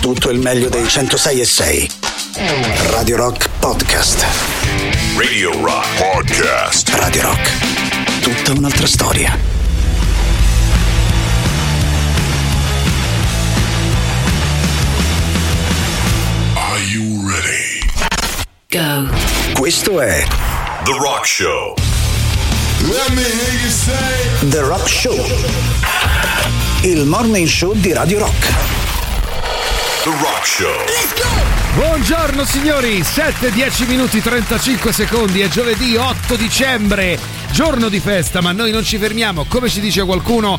tutto il meglio dei 106 e 6. Radio Rock Podcast. Radio Rock Podcast. Radio Rock. Tutta un'altra storia. Are you ready? Go. Questo è The Rock Show. Let me hear you say. The Rock Show. Il morning show di Radio Rock. The Rock Show. Buongiorno signori, 7, 10 minuti 35 secondi, è giovedì 8 dicembre, giorno di festa, ma noi non ci fermiamo, come ci dice qualcuno,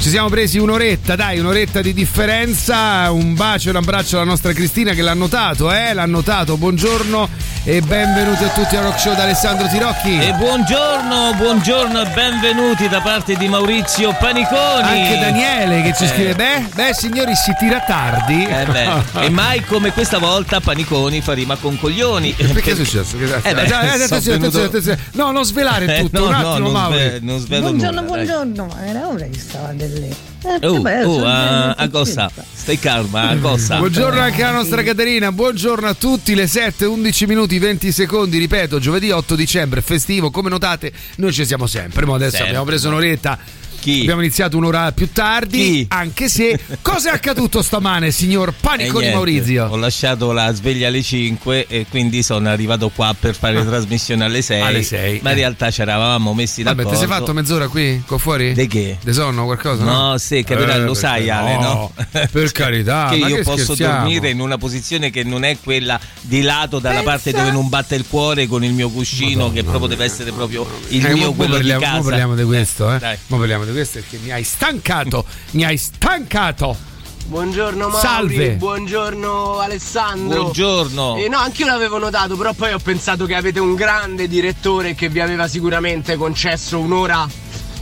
ci siamo presi un'oretta, dai, un'oretta di differenza, un bacio e un abbraccio alla nostra Cristina che l'ha notato, eh, l'ha notato, buongiorno e benvenuti a tutti al Rock Show da Alessandro Tirocchi. E buongiorno, buongiorno e benvenuti da parte di Maurizio Paniconi. Anche Daniele che ci Eh. scrive, beh, beh signori si tira tardi. Eh beh, e mai come questa volta Paniconi fa rima con coglioni. Perché è successo? Che- Eh beh, Eh, attenzione, attenzione, venuto- attenzione. No, non svelare Eh, tutto, no, un no, attimo, non, Mauri. sve- non Buongiorno, nulla. buongiorno, ma era ora che stavate lì. Eh, Oh, vabbè, oh, a, a cosa? Stai calma, a cosa? Buongiorno anche alla nostra Caterina, buongiorno a tutti, le 7, 11 minuti, 20 secondi, ripeto, giovedì 8 dicembre, festivo, come notate noi ci siamo sempre, ma adesso Sempre. abbiamo preso un'oretta, Chi? abbiamo iniziato un'ora più tardi, Chi? anche se, cosa è accaduto stamane signor Eh, Paniconi niente, Maurizio? Ho lasciato la sveglia alle 5 e quindi sono arrivato qua per fare trasmissione alle 6. Alle sei, Ma in eh. realtà ci eravamo messi Vabbè, d'accordo. ti sei fatto mezz'ora qui, qua fuori? Di che? De sonno qualcosa? No, No, sì, capirà, lo perché sai Ale, no? Per carità, che ma io che posso scherziamo? dormire in una posizione che non è quella di lato dalla parte dove non batte il cuore con il mio cuscino che proprio deve essere proprio il Eh, mio quello parliamo, di casa. parliamo di questo, eh. dai. Mo parliamo di questo perché mi hai stancato, mi hai stancato. Buongiorno Mauri, Salve. buongiorno Alessandro. Buongiorno. Eh, no, anch'io l'avevo notato, però poi ho pensato che avete un grande direttore che vi aveva sicuramente concesso un'ora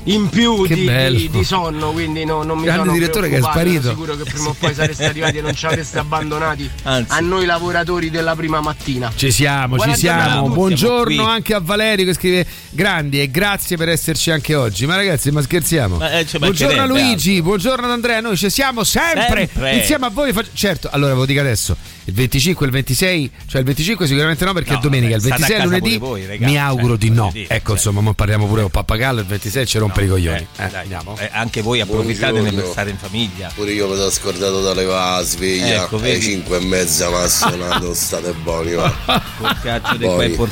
in più di, di- di sonno, quindi no, non mi Grande sono direttore che è sparito. sicuro che prima o poi sareste arrivati e non ci avreste abbandonati Anzi. a noi lavoratori della prima mattina. Ci siamo, Buona ci siamo. tutti, Buongiorno siamo anche a Valerio che scrive grandi e grazie per esserci anche oggi. Ma ragazzi, ma scherziamo. Ma, eh, ci buongiorno a Luigi, buongiorno ad Andrea, noi ci siamo sempre, Sempre. insieme a voi. fac- Certo, allora ve lo dico adesso. Il 25 e il 26, cioè il 25 sicuramente no perché No, è domenica, vabbè, il state a 26 è lunedì. voi, raga. mi auguro Cioè, di no. dire, ecco, cioè. insomma, mo parliamo pure con Pappagallo, il 26 ci rompe i coglioni. Eh, Dai, andiamo. eh, anche voi approfittatene per stare in famiglia. Pure io mi sono scordato da levare la sveglia. Ecco, alle vedi? 5 e mezza mi ha suonato, state buoni. va.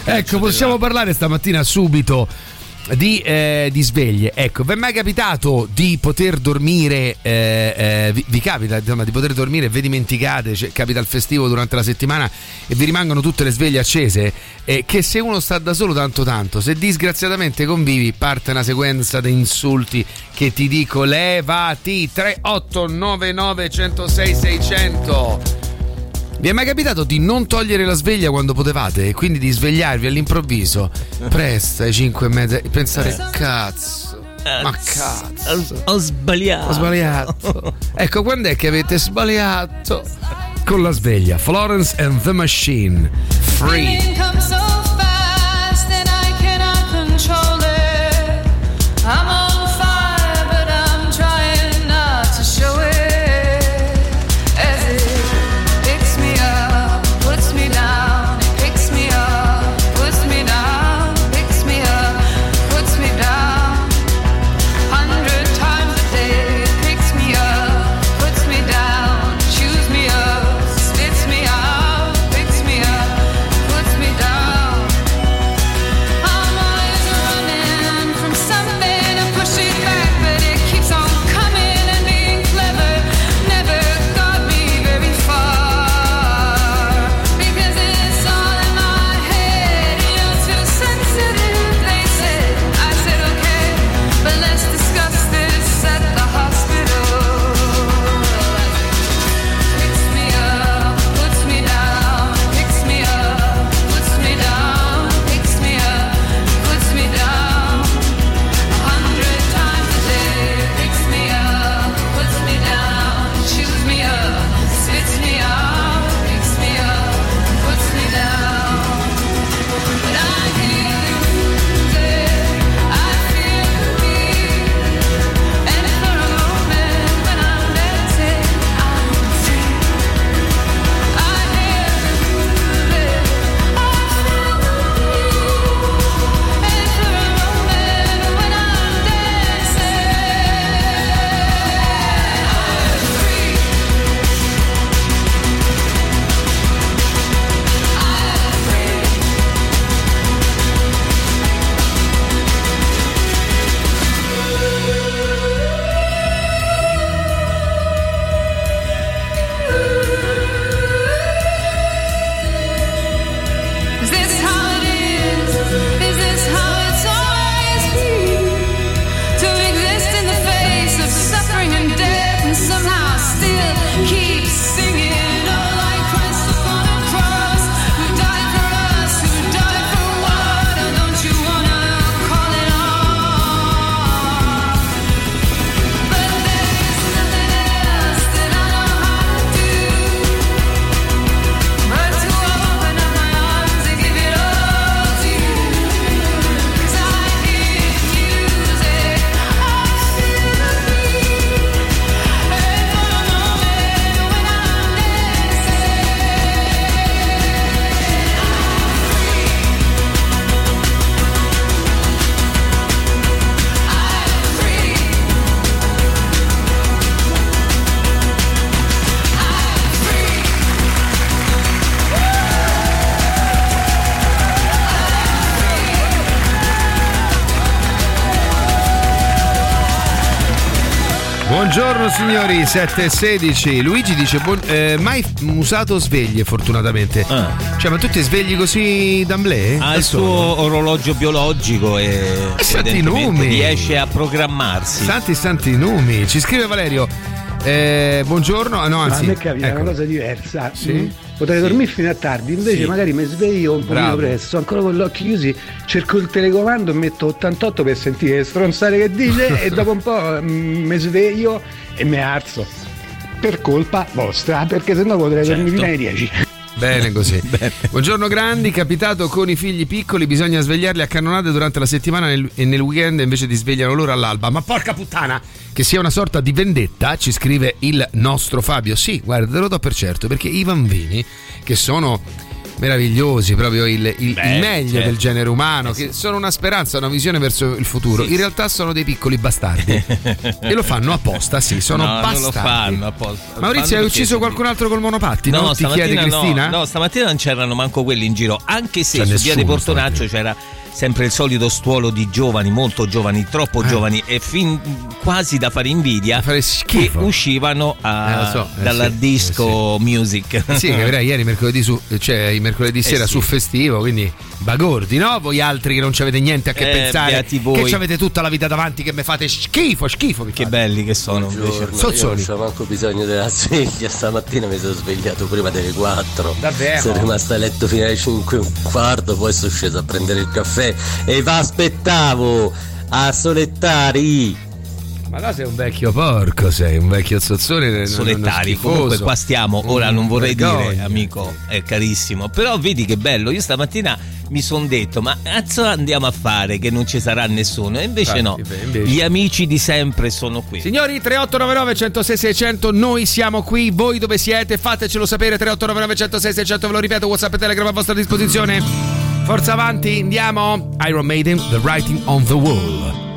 E Ecco, possiamo parlare stamattina subito di, eh, di sveglie. Ecco, vi è mai capitato di poter dormire? eh, eh, vi, vi capita insomma, di poter dormire e vi dimenticate? Cioè, capita il festivo durante la settimana e vi rimangono tutte le sveglie accese? Che se uno sta da solo tanto tanto, se disgraziatamente convivi, parte una sequenza di insulti che ti dico levati 3899 106 600 vi è mai capitato di non togliere la sveglia quando potevate e quindi di svegliarvi all'improvviso? Presto alle 5 e mezza e pensare cazzo. Ma cazzo. Ho, ho sbagliato. Ho sbagliato. Ecco, quando è che avete sbagliato? Con la sveglia. Florence and the Machine. Free. Signori, 7 e 16. Luigi dice: buon- eh, mai usato sveglie, fortunatamente. Ah. Cioè, ma tu ti svegli così d'amblè? Ha Da il suo orologio biologico e santi evidentemente numi. riesce a programmarsi. Santi santi numi. Ci scrive Valerio. eh, buongiorno. Ah, no, Ma anzi. a me capita ecco. una cosa diversa. Sì? Potrei dormire fino a tardi, invece Sì. magari mi sveglio un pochino Bravo. presto, ancora con gli occhi chiusi, cerco il telecomando e metto 88 per sentire le stronzate che dice e dopo un po' mm, mi sveglio e mi alzo. Per colpa vostra, perché sennò potrei Certo. dormire fino alle 10. Bene così. Buongiorno grandi, capitato con i figli piccoli, bisogna svegliarli a cannonate durante la settimana nel- e nel weekend invece di svegliano loro all'alba. Ma porca puttana! Che sia una sorta di vendetta, ci scrive il nostro Fabio. Sì, guarda, te lo do per certo, perché i bambini, che sono meravigliosi, proprio il, il- il Beh, meglio certo. del genere umano, che sono una speranza, una visione verso il futuro, Sì, in realtà sono dei piccoli bastardi. e lo fanno apposta, sì, sono no, bastardi. non lo fanno apposta. Maurizio, hai ucciso qualcun altro col monopattino? No, Ti chiede stamattina Cristina? no, no, stamattina non c'erano manco quelli in giro, anche se C'è su via di Portonaccio c'era sempre il solito stuolo di giovani, molto giovani, troppo Eh. giovani e fin quasi da fare invidia fare che uscivano a- Eh, so, eh, dalla sì, disco music. Sì, che ieri mercoledì su, cioè mercoledì sera Eh sì. su festivo, quindi bagordi, no? Voi altri che non ci avete niente a che Eh, pensare, che ci avete tutta la vita davanti, che mi fate schifo, schifo. che belli che sono Sozzoni. non c'ho manco bisogno della sveglia, stamattina mi sono svegliato prima delle 4. Davvero? Sono rimasto a letto fino alle 5 e un quarto, poi sono sceso a prendere il caffè e vi aspettavo a solettari. Ma là sei un vecchio porco, sei un vecchio zozzone. Solettari, comunque qua stiamo, ora non vorrei vergogna. dire amico, è carissimo, però vedi che bello, io stamattina mi sono detto ma cazzo andiamo a fare che non ci sarà nessuno e invece Infatti, no, beh, invece- gli amici di sempre sono qui. Signori 3899 106 600 noi siamo qui, voi dove siete? Fatecelo sapere 3899 106 600 ve lo ripeto WhatsApp e Telegram a vostra disposizione. Forza avanti, andiamo. Iron Maiden, The Writing on the Wall.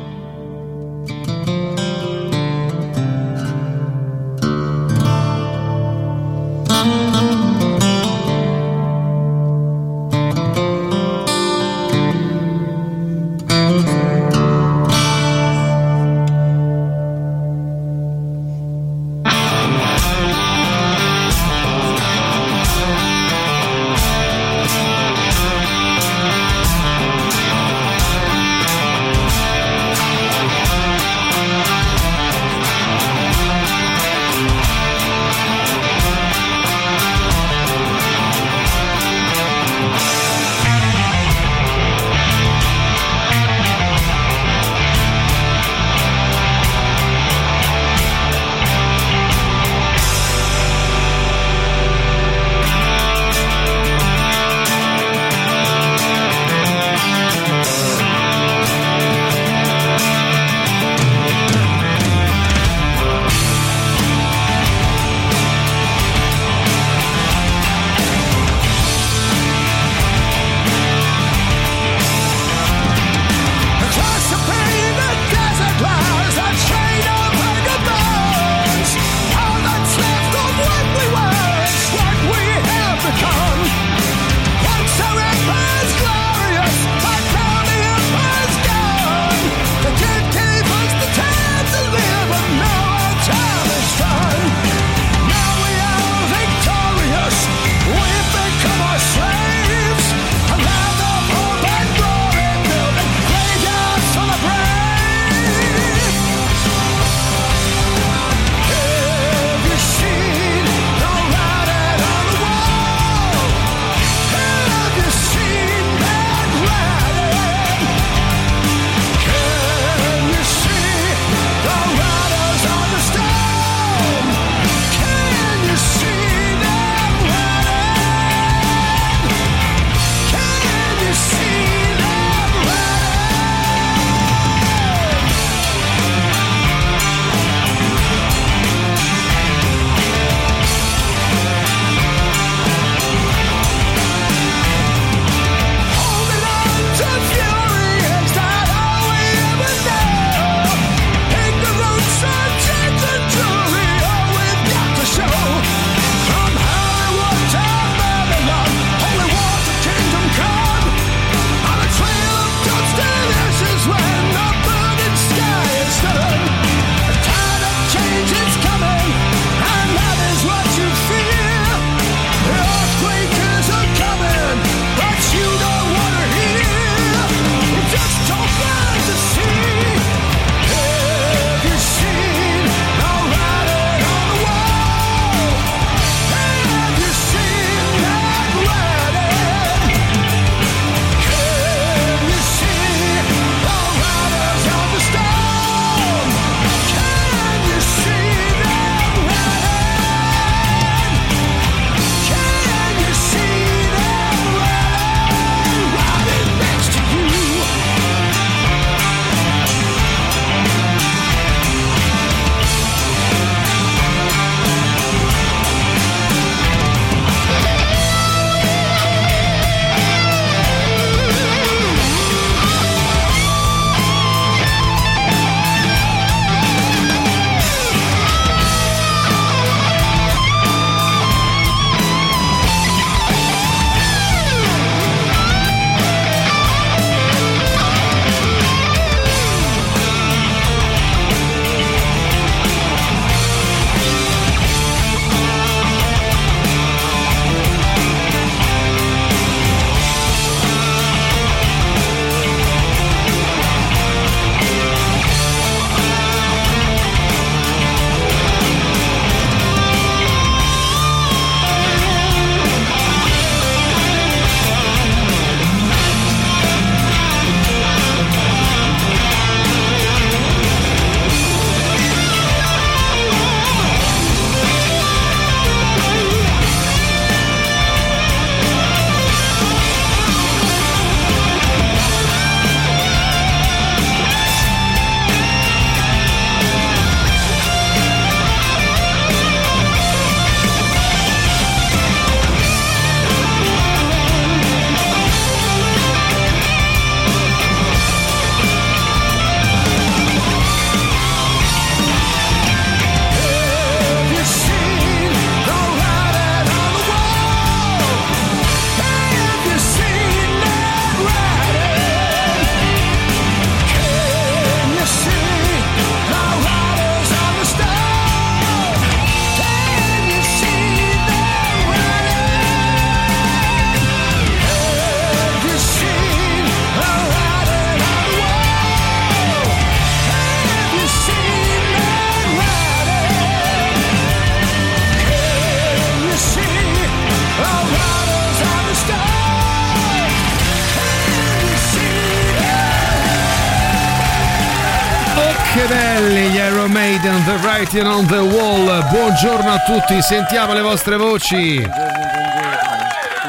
Writing on the Wall. Buongiorno a tutti, sentiamo le vostre voci. Qui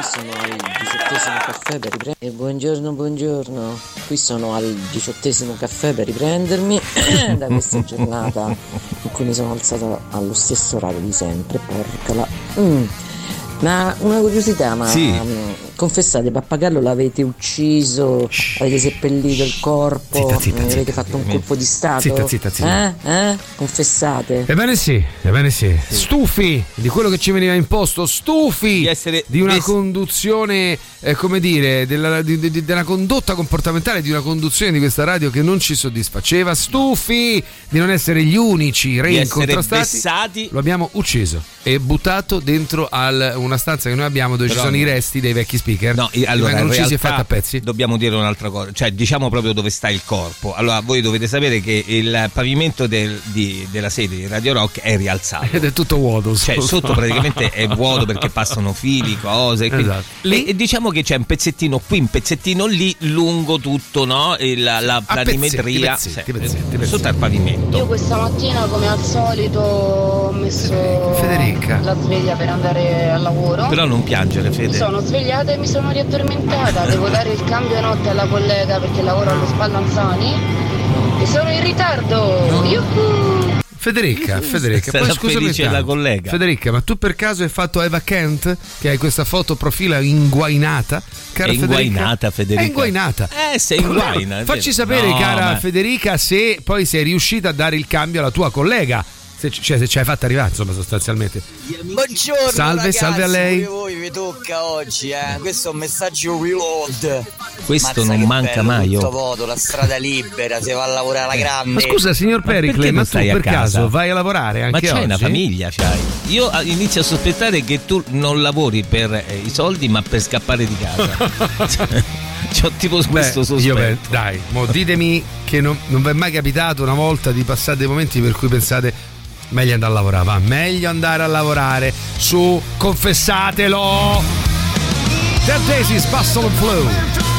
sono al diciottesimo caffè per riprendermi. Buongiorno, buongiorno. Qui sono al diciottesimo caffè per riprendermi da questa giornata in cui mi sono alzata allo stesso orario di sempre. Porcala. Mm. Ma una curiosità, ma Sì. Confessate, Pappagallo l'avete ucciso, avete seppellito il corpo, Zitta, zitta, avete zitta. fatto un colpo di stato? Zitta, zitta, zitta. Eh? Eh? Confessate. Ebbene sì, ebbene sì. Stufi di quello che ci veniva imposto, stufi Di essere di una conduzione, eh, come dire, della, di- di- della condotta comportamentale di una conduzione di questa radio che non ci soddisfaceva, stufi di non essere gli unici re incontrastati. Lo abbiamo ucciso e buttato dentro al- una stanza che noi abbiamo dove Però ci sono no. i resti dei vecchi speaker. No, i- che allora in uccisi e realtà fatti a pezzi. Dobbiamo dire un'altra cosa, cioè diciamo proprio dove sta il corpo. Allora, voi dovete sapere che il pavimento del- di- della sede di Radio Rock è rialzato. Ed è tutto vuoto. Cioè, sotto praticamente è vuoto perché passano fili, cose. quindi- Esatto. e, e diciamo che c'è un pezzettino qui, un pezzettino lì, lungo tutto, no? E la, la A planimetria pezzetti, sì, pezzetti, pezzetti. sotto al pavimento. Io questa mattina, come al solito, ho messo Federica. la sveglia per andare al lavoro. Però non piangere, Mi Fede. sono svegliata e mi sono riaddormentata. Devo dare il cambio notte alla collega perché lavoro allo Spallanzani. E sono in ritardo. Yuhu! Federica, Federica, Sarà poi scusami tanto. la collega. Federica, ma tu per caso hai fatto Eva Kent, che hai questa foto profilo inguainata? Cara È inguainata, Federica. È inguainata. Eh, sei inguaina. Facci sapere, No, cara ma- Federica, se poi sei riuscita a dare il cambio alla tua collega. Se, cioè, se ci hai fatta arrivare, insomma, sostanzialmente. Buongiorno Salve, ragazzi, salve a lei. voi vi tocca oggi, eh. Questo è un messaggio reload. Questo Mazza non manca bello, mai, tutto oh. voto, la strada libera, si va a lavorare alla grande. Ma scusa, signor Ma Pericle, perché ma, non tu stai a per casa? caso vai a lavorare anche Ma c'hai oggi? una famiglia, c'hai. Io ah, inizio a sospettare che tu non lavori per eh, i soldi, ma per scappare di casa. C'ho tipo Beh, questo io sospetto. beh, dai, mo ditemi che non, non vi è mai capitato una volta di passare dei momenti per cui pensate meglio andare a lavorare, va, meglio andare a lavorare, su, confessatelo! Dead Daisies, Bustle and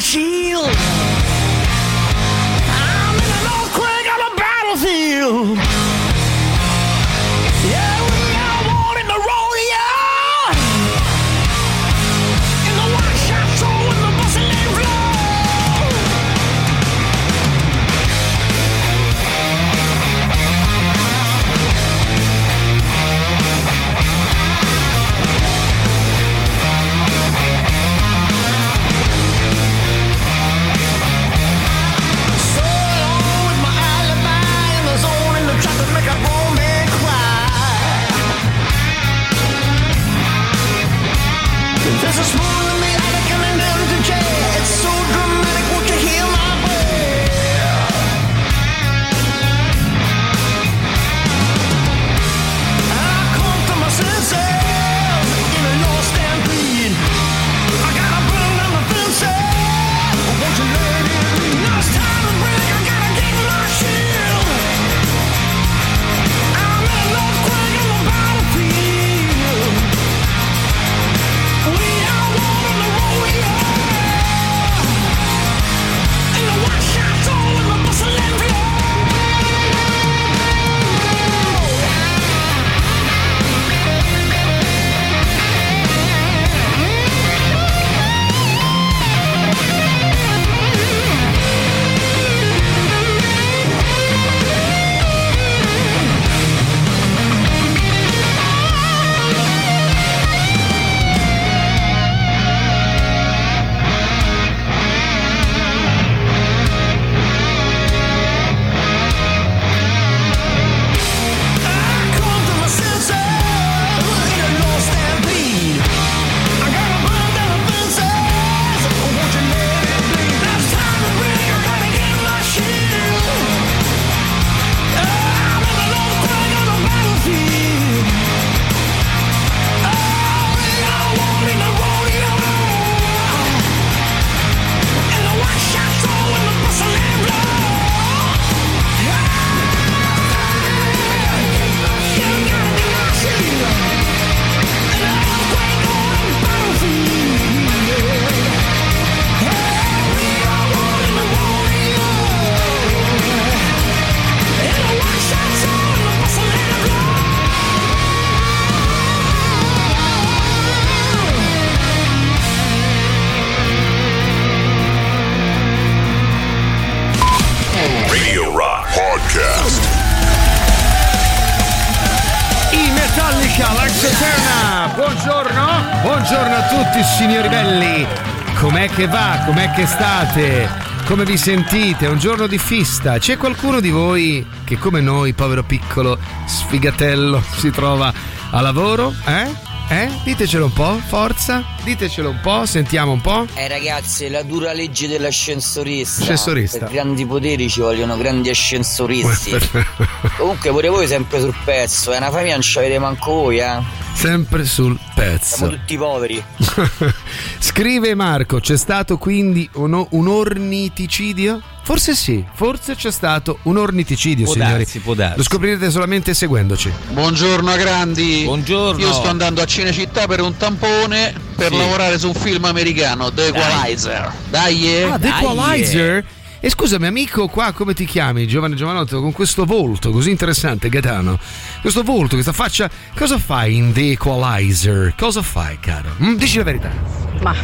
shield. Che state? Come vi sentite? È un giorno di festa. C'è qualcuno di voi che come noi, povero piccolo sfigatello, si trova a lavoro? Eh? Eh? Ditecelo un po', forza, ditecelo un po', sentiamo un po'. Eh ragazzi, la dura legge dell'ascensorista. Ascensorista. Per grandi poteri ci vogliono grandi ascensoristi. Comunque pure voi sempre sul pezzo, è una famiglia non ci avete manco voi, eh. Sempre sul pezzo. Siamo tutti poveri. Scrive Marco, c'è stato quindi un, un orniticidio? Forse sì, forse c'è stato un orniticidio, Può signori. darsi, può darsi. Lo scoprirete solamente seguendoci. Buongiorno grandi. Buongiorno. Io sto andando a Cinecittà per un tampone per Sì. lavorare su un film americano, The Equalizer. Dai, eh. Ah, The Equalizer? E scusami, amico, qua come ti chiami, giovane giovanotto, con questo volto così interessante, Gaetano? Questo volto, questa faccia, cosa fai in The Equalizer? Cosa fai, caro? Mm, dici la verità. Ma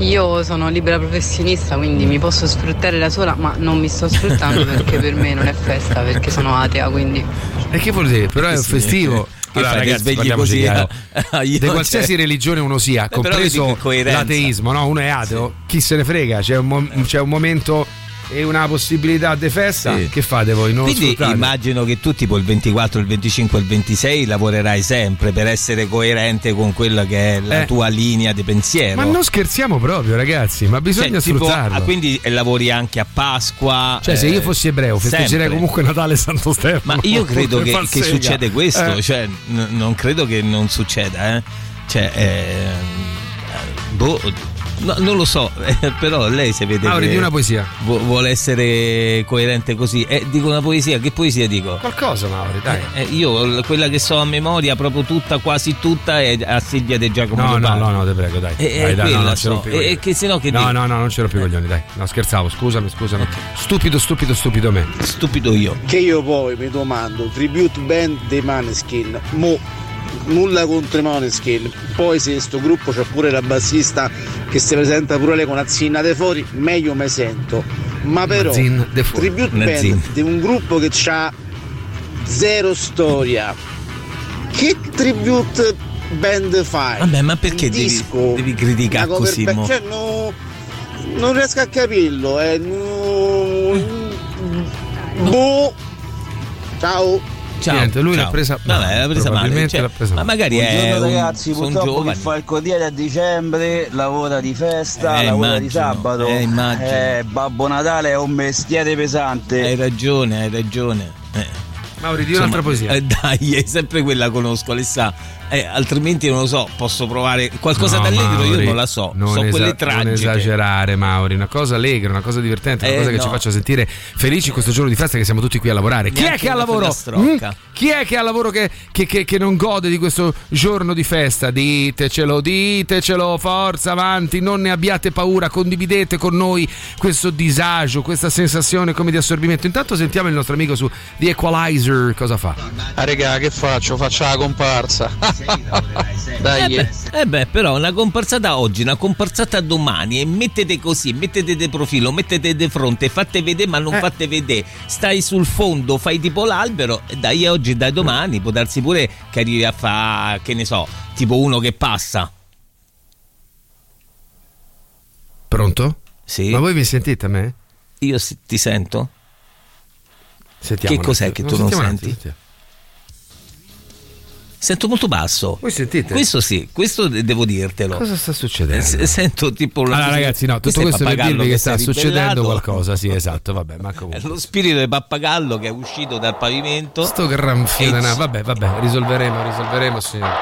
io sono libera professionista, quindi mi posso sfruttare da sola, ma non mi sto sfruttando perché per me non è festa, perché sono atea, quindi. E che vuol dire? Però è un Sì. festivo. Che Allora, fai, ragazzi, svegli così, chiaro. eh? Io- Di qualsiasi cioè- religione uno sia, Eh, compreso l'ateismo, no? Uno è ateo, chi se ne frega, c'è un, mo- c'è un momento e una possibilità di festa. Sì. Che fate voi? Non Quindi sfruttate? immagino che tu tipo il 24, il 25 e il 26 lavorerai sempre per essere coerente con quella che è la Eh. tua linea di pensiero. Ma non scherziamo proprio, ragazzi, ma bisogna Cioè, tipo, sfruttarlo. ah, quindi eh, lavori anche a Pasqua. Cioè, se eh, io fossi ebreo, festeggerei sempre. comunque Natale e Santo Stefano. Ma io credo che, che succede questo, Eh. cioè, n- non credo che non succeda, eh. Cioè, eh, boh, no, non lo so, eh, però lei se vede Mauri, di una poesia. vu- vuole essere coerente così. Eh, dico una poesia, che poesia dico? Qualcosa, Mauri, dai. Eh, io l- quella che so a memoria, proprio tutta, quasi tutta, è a Silvia De Giacomo. No, no, no, no, te prego, dai. Eh, dai, eh, dai, no, quella non so. E- che se no che No, dico? no, no, non ci rompi i coglioni, dai. No, scherzavo, scusami, scusami. Stupido, stupido, stupido me. Stupido io. Che io poi mi domando, tribute band dei Maneskin, mo nulla contro i Maneskin, poi se sto gruppo c'è pure la bassista che si presenta pure lei con Azzina de fuori, meglio me sento. Ma però tribute band di un gruppo che ha zero storia. Che tribute band fai? Vabbè, ma perché devi, disco, devi criticare così? band, cioè, no- non riesco a capirlo, eh. no- Boh. Ciao. Ciao, Niente, lui ciao. l'ha presa Vabbè, l'ha presa male. probabilmente cioè, l'ha presa ma male. magari è Buongiorno un, ragazzi, purtroppo chi fa il corriere a dicembre lavora di festa, Eh, lavora di immagino, sabato. eh, immagino. Eh, Babbo Natale è un mestiere pesante. Hai ragione, hai ragione. Eh. Mauri, di un'altra poesia. Eh, dai, è sempre quella conosco, Alessà. Eh, altrimenti non lo so, posso provare qualcosa No, d'allegro, io Mauri, non la so. Non so esa- quelle Non tragiche. esagerare, Mauri. Una cosa allegra, una cosa divertente, una Eh, cosa che no. ci faccia sentire felici questo giorno di festa che siamo tutti qui a lavorare. Chi è che ha lavoro? Mm? Chi è che ha lavoro che, che- che- che non gode di questo giorno di festa? Ditecelo, ditecelo, forza avanti, non ne abbiate paura, condividete con noi questo disagio, questa sensazione come di assorbimento. Intanto sentiamo il nostro amico su The Equalizer cosa fa. Ah, regà, che faccio? Faccio la comparsa. Dai, Eh beh, eh beh, però una comparsata oggi, una comparsata domani e mettete così, mettete de profilo, mettete de fronte, fate vedere ma non Eh. fate vedere, stai sul fondo, fai tipo l'albero, e dai oggi e dai domani, può darsi pure che arrivi a fare, che ne so, tipo uno che passa. Pronto? Sì. Ma voi mi sentite a me? Io ti sento? Sentiamo che cos'è che tu non un senti? attimo, sentiamo. Sento molto basso. Voi sentite? Questo sì, questo de- devo dirtelo. Cosa sta succedendo? Se- Sento tipo la Allora, ragazzi, no, tutto questo per Pappagallo dirvi che sta si è succedendo qualcosa. Sì, esatto, vabbè, ma comunque. È lo spirito del pappagallo che è uscito dal pavimento. Sto gran E- una- Vabbè, vabbè, risolveremo, risolveremo, signore.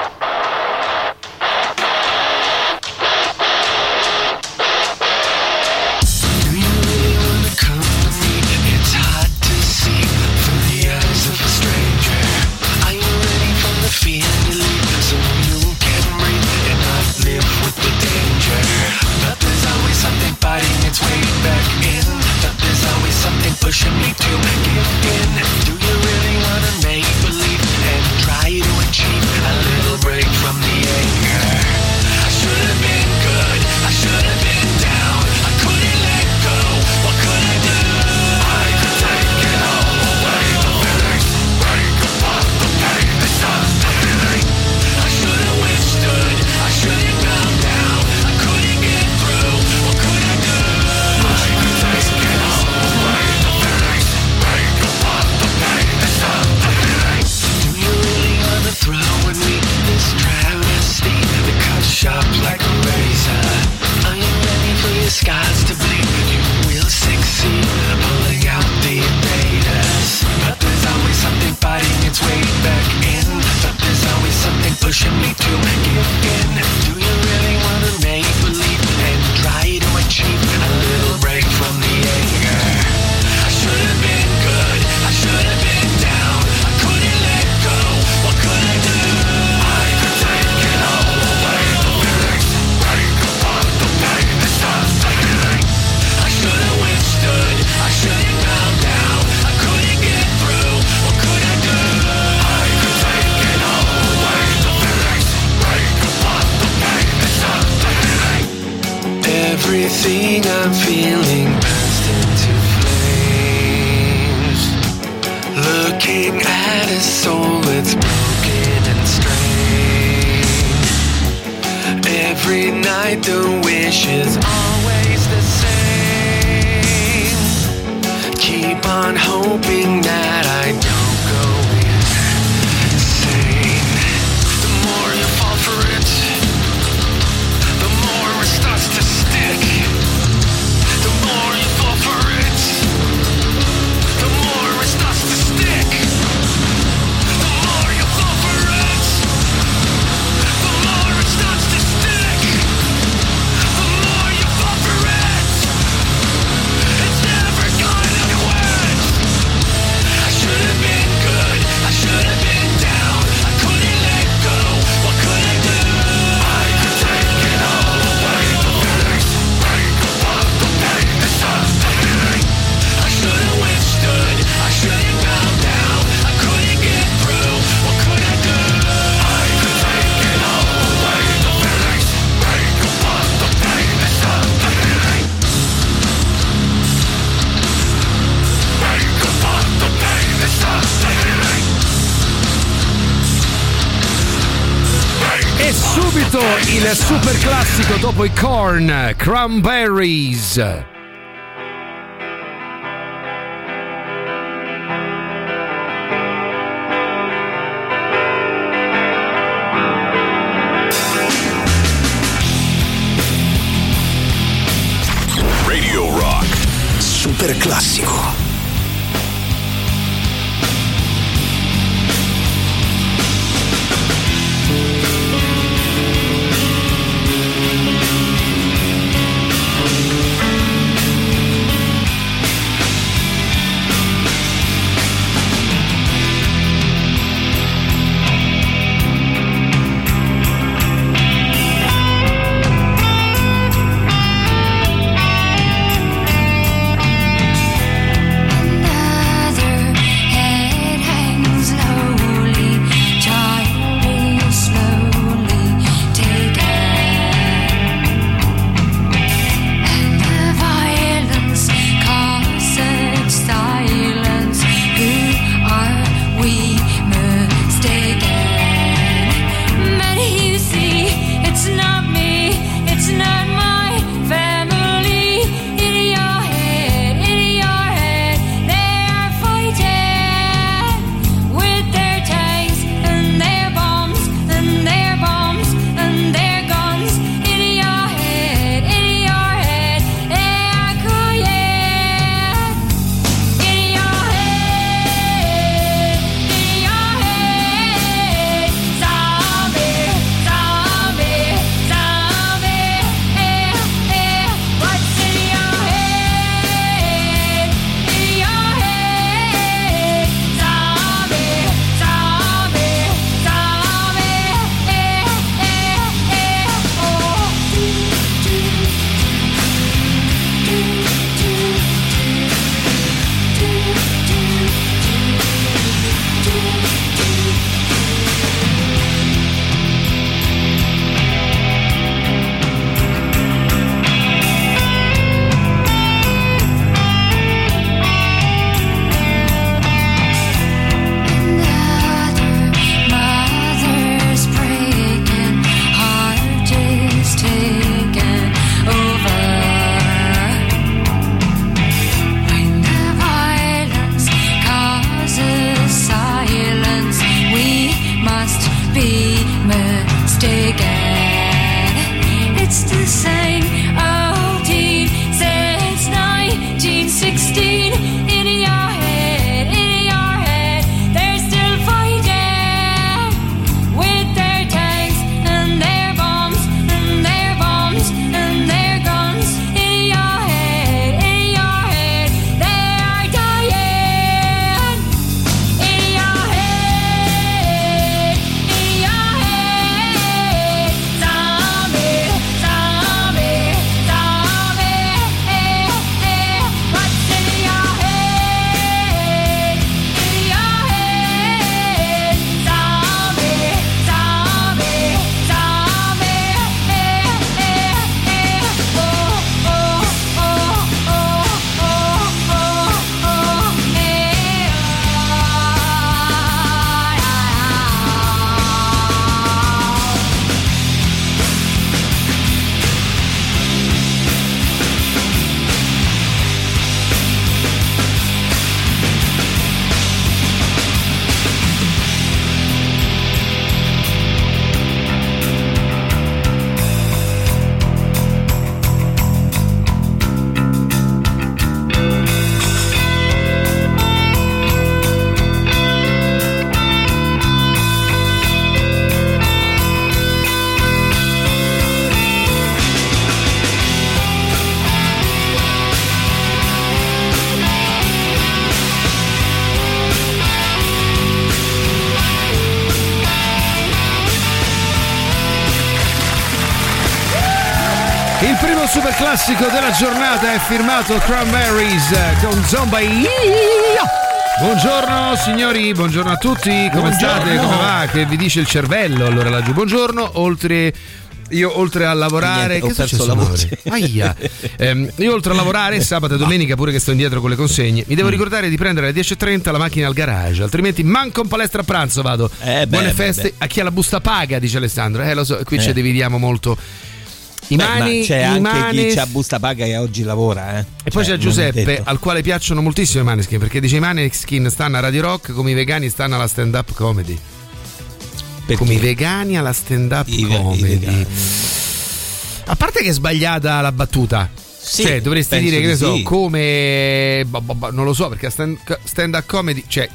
Thing I'm feeling burst into flames. Looking at a soul that's broken and strange. Every night the wish is always the same. Keep on hoping that I. il super classico dopo i corn, Cranberries. radio rock super classico. Classico della giornata è firmato Cranberries eh, con Zombie. Buongiorno signori, buongiorno a tutti, come Buongiorno. state? Come va? Che vi dice il cervello allora laggiù? Buongiorno, oltre io oltre a lavorare, Niente, ho che perso la amore? voce. Aia. Ehm, io oltre a lavorare sabato e domenica pure che sto indietro con le consegne, mi Mm. devo ricordare di prendere alle 10.30 la macchina al garage, altrimenti manco in palestra a pranzo vado. Eh, beh, Buone beh, feste a chi ha la busta paga, dice Alessandro. Eh lo so, qui Eh. ci dividiamo molto. I Beh, c'è i anche mani- chi c'ha busta paga e oggi lavora, eh. e poi Cioè, c'è Giuseppe al quale piacciono moltissimo i Maneskin perché dice i Maneskin stanno a Radio Rock come i vegani stanno alla stand up comedy. Come i vegani alla stand up comedy. A parte che è sbagliata la battuta. Sì, cioè, dovresti dire che di ne so, sì. come non lo so, perché a stand, stand up comedy, cioè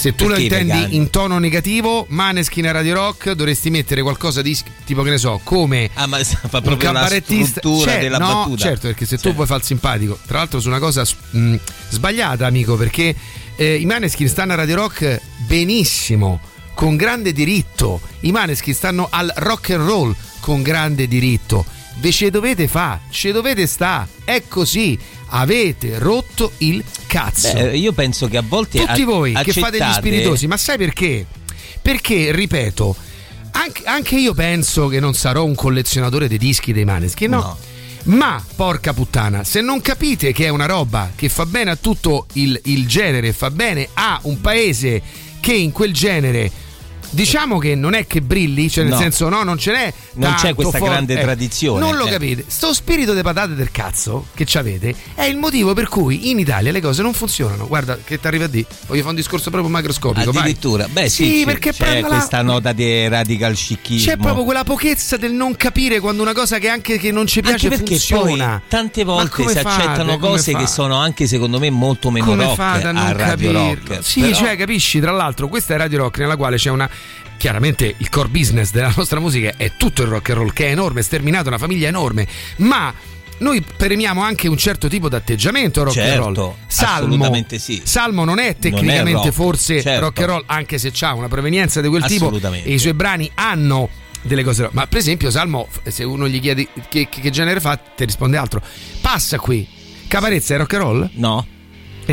se tu Perché lo intendi vegani? in tono negativo, Maneskin a Radio Rock dovresti mettere qualcosa di tipo che ne so, come Ah, ma fa un proprio la cabarettista Cioè, della no, battuta. certo perché se tu vuoi fare il simpatico tra l'altro su una cosa mh, sbagliata amico perché eh, i Maneskin stanno a Radio Rock benissimo con grande diritto. I Maneskin stanno al rock and roll con grande diritto. Ve ce dovete fa ce dovete sta. È così avete rotto il cazzo Beh, io penso che a volte tutti a- voi che fate gli accettate- spiritosi, ma sai perché? Perché, ripeto, anche, anche io penso che non sarò un collezionatore dei dischi dei Maneskin, no. Ma, porca puttana, se non capite che è una roba che fa bene a tutto il, il genere, fa bene a un paese che in quel genere diciamo che non è che brilli, cioè nel No. senso no, non ce n'è Non c'è questa for- grande eh, tradizione, Non lo eh. capite. Sto spirito di patate del cazzo che ci avete è il motivo per cui in Italia le cose non funzionano. Guarda che ti arriva a dire, voglio fare un discorso proprio macroscopico, vai. Addirittura, beh sì, Sì, c'è- perché c'è la- questa nota di radical scichismo. C'è proprio quella pochezza del non capire quando una cosa che anche che non ci piace Anche perché funziona. poi tante volte si accettano cose che sono anche secondo me molto meno Come rock fate a non a Radio capirlo? Rock. Sì, Però- cioè, capisci? Tra l'altro, questa è Radio Rock nella quale c'è una. Chiaramente il core business della nostra musica è tutto il rock and roll, che è enorme, sterminato, una famiglia enorme, ma noi premiamo anche un certo tipo di atteggiamento rock Certo, and roll. Salmo, sì. Salmo non è Non è tecnicamente rock, forse certo. rock and roll, anche se ha una provenienza di quel tipo Assolutamente. e i suoi brani hanno delle cose. Ma per esempio Salmo, se uno gli chiede che- che genere fa, ti risponde altro. Passa qui. Caparezza è rock and roll? No.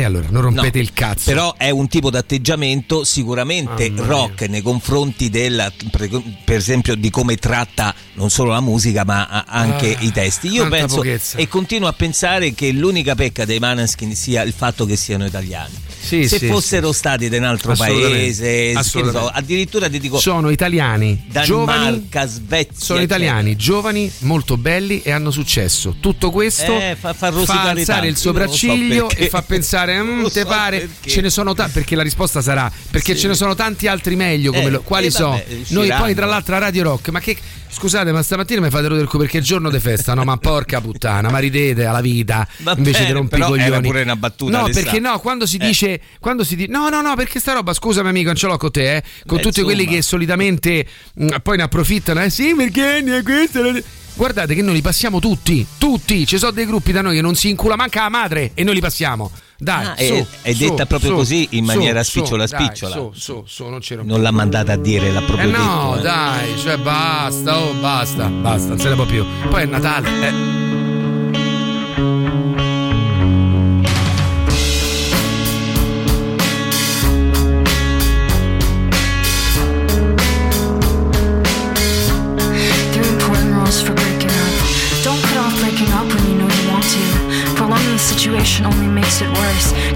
E allora, non rompete No, il cazzo. Però è un tipo di atteggiamento sicuramente Mamma mia. rock nei confronti del, per, esempio, di come tratta non solo la musica ma anche Ah, i testi. Io penso pochezza. e continuo a pensare che l'unica pecca dei Maneskin sia il fatto che siano italiani. Sì, Se sì, fossero stati da un altro Assolutamente, paese, assolutamente. so, addirittura ti dico sono italiani, giovani, Danimarca, Svezia. sono italiani, giovani, molto belli e hanno successo. Tutto questo Eh, fa- fa rosicare alzare tanti, il so sopracciglio perché. e fa pensare, "Mm, lo te so pare? perché. Ce ne sono tanti, perché la risposta sarà, perché Sì. ce ne sono tanti altri meglio, come Eh, lo- quali eh, sono? vabbè, Noi usciranno. poi tra l'altro a Radio Rock, ma che... Scusate, ma stamattina mi fate rodere il culo perché è giorno di festa, no? Ma porca puttana, ma ridete alla vita Va invece di bene, rompere i però era coglioni. pure una battuta, No, perché no, quando si Eh. dice, quando si dice, no, no, no, perché sta roba, scusami amico, non ce l'ho con te, eh, con Beh, tutti quelli che solitamente mh, poi ne approfittano, eh sì, perché ne questo. non- Guardate che noi li passiamo tutti, tutti, ci sono dei gruppi da noi che non si incula manca la madre e noi li passiamo. Dai, Ah, su, è- è su, detta proprio su, così, in maniera su, spicciola dai, spicciola. Su, su, su, non Non l'ha mandata a dire, l'ha eh proprio no, eh. dai, cioè basta, oh, basta, basta, non se ne può più. Poi è Natale, eh.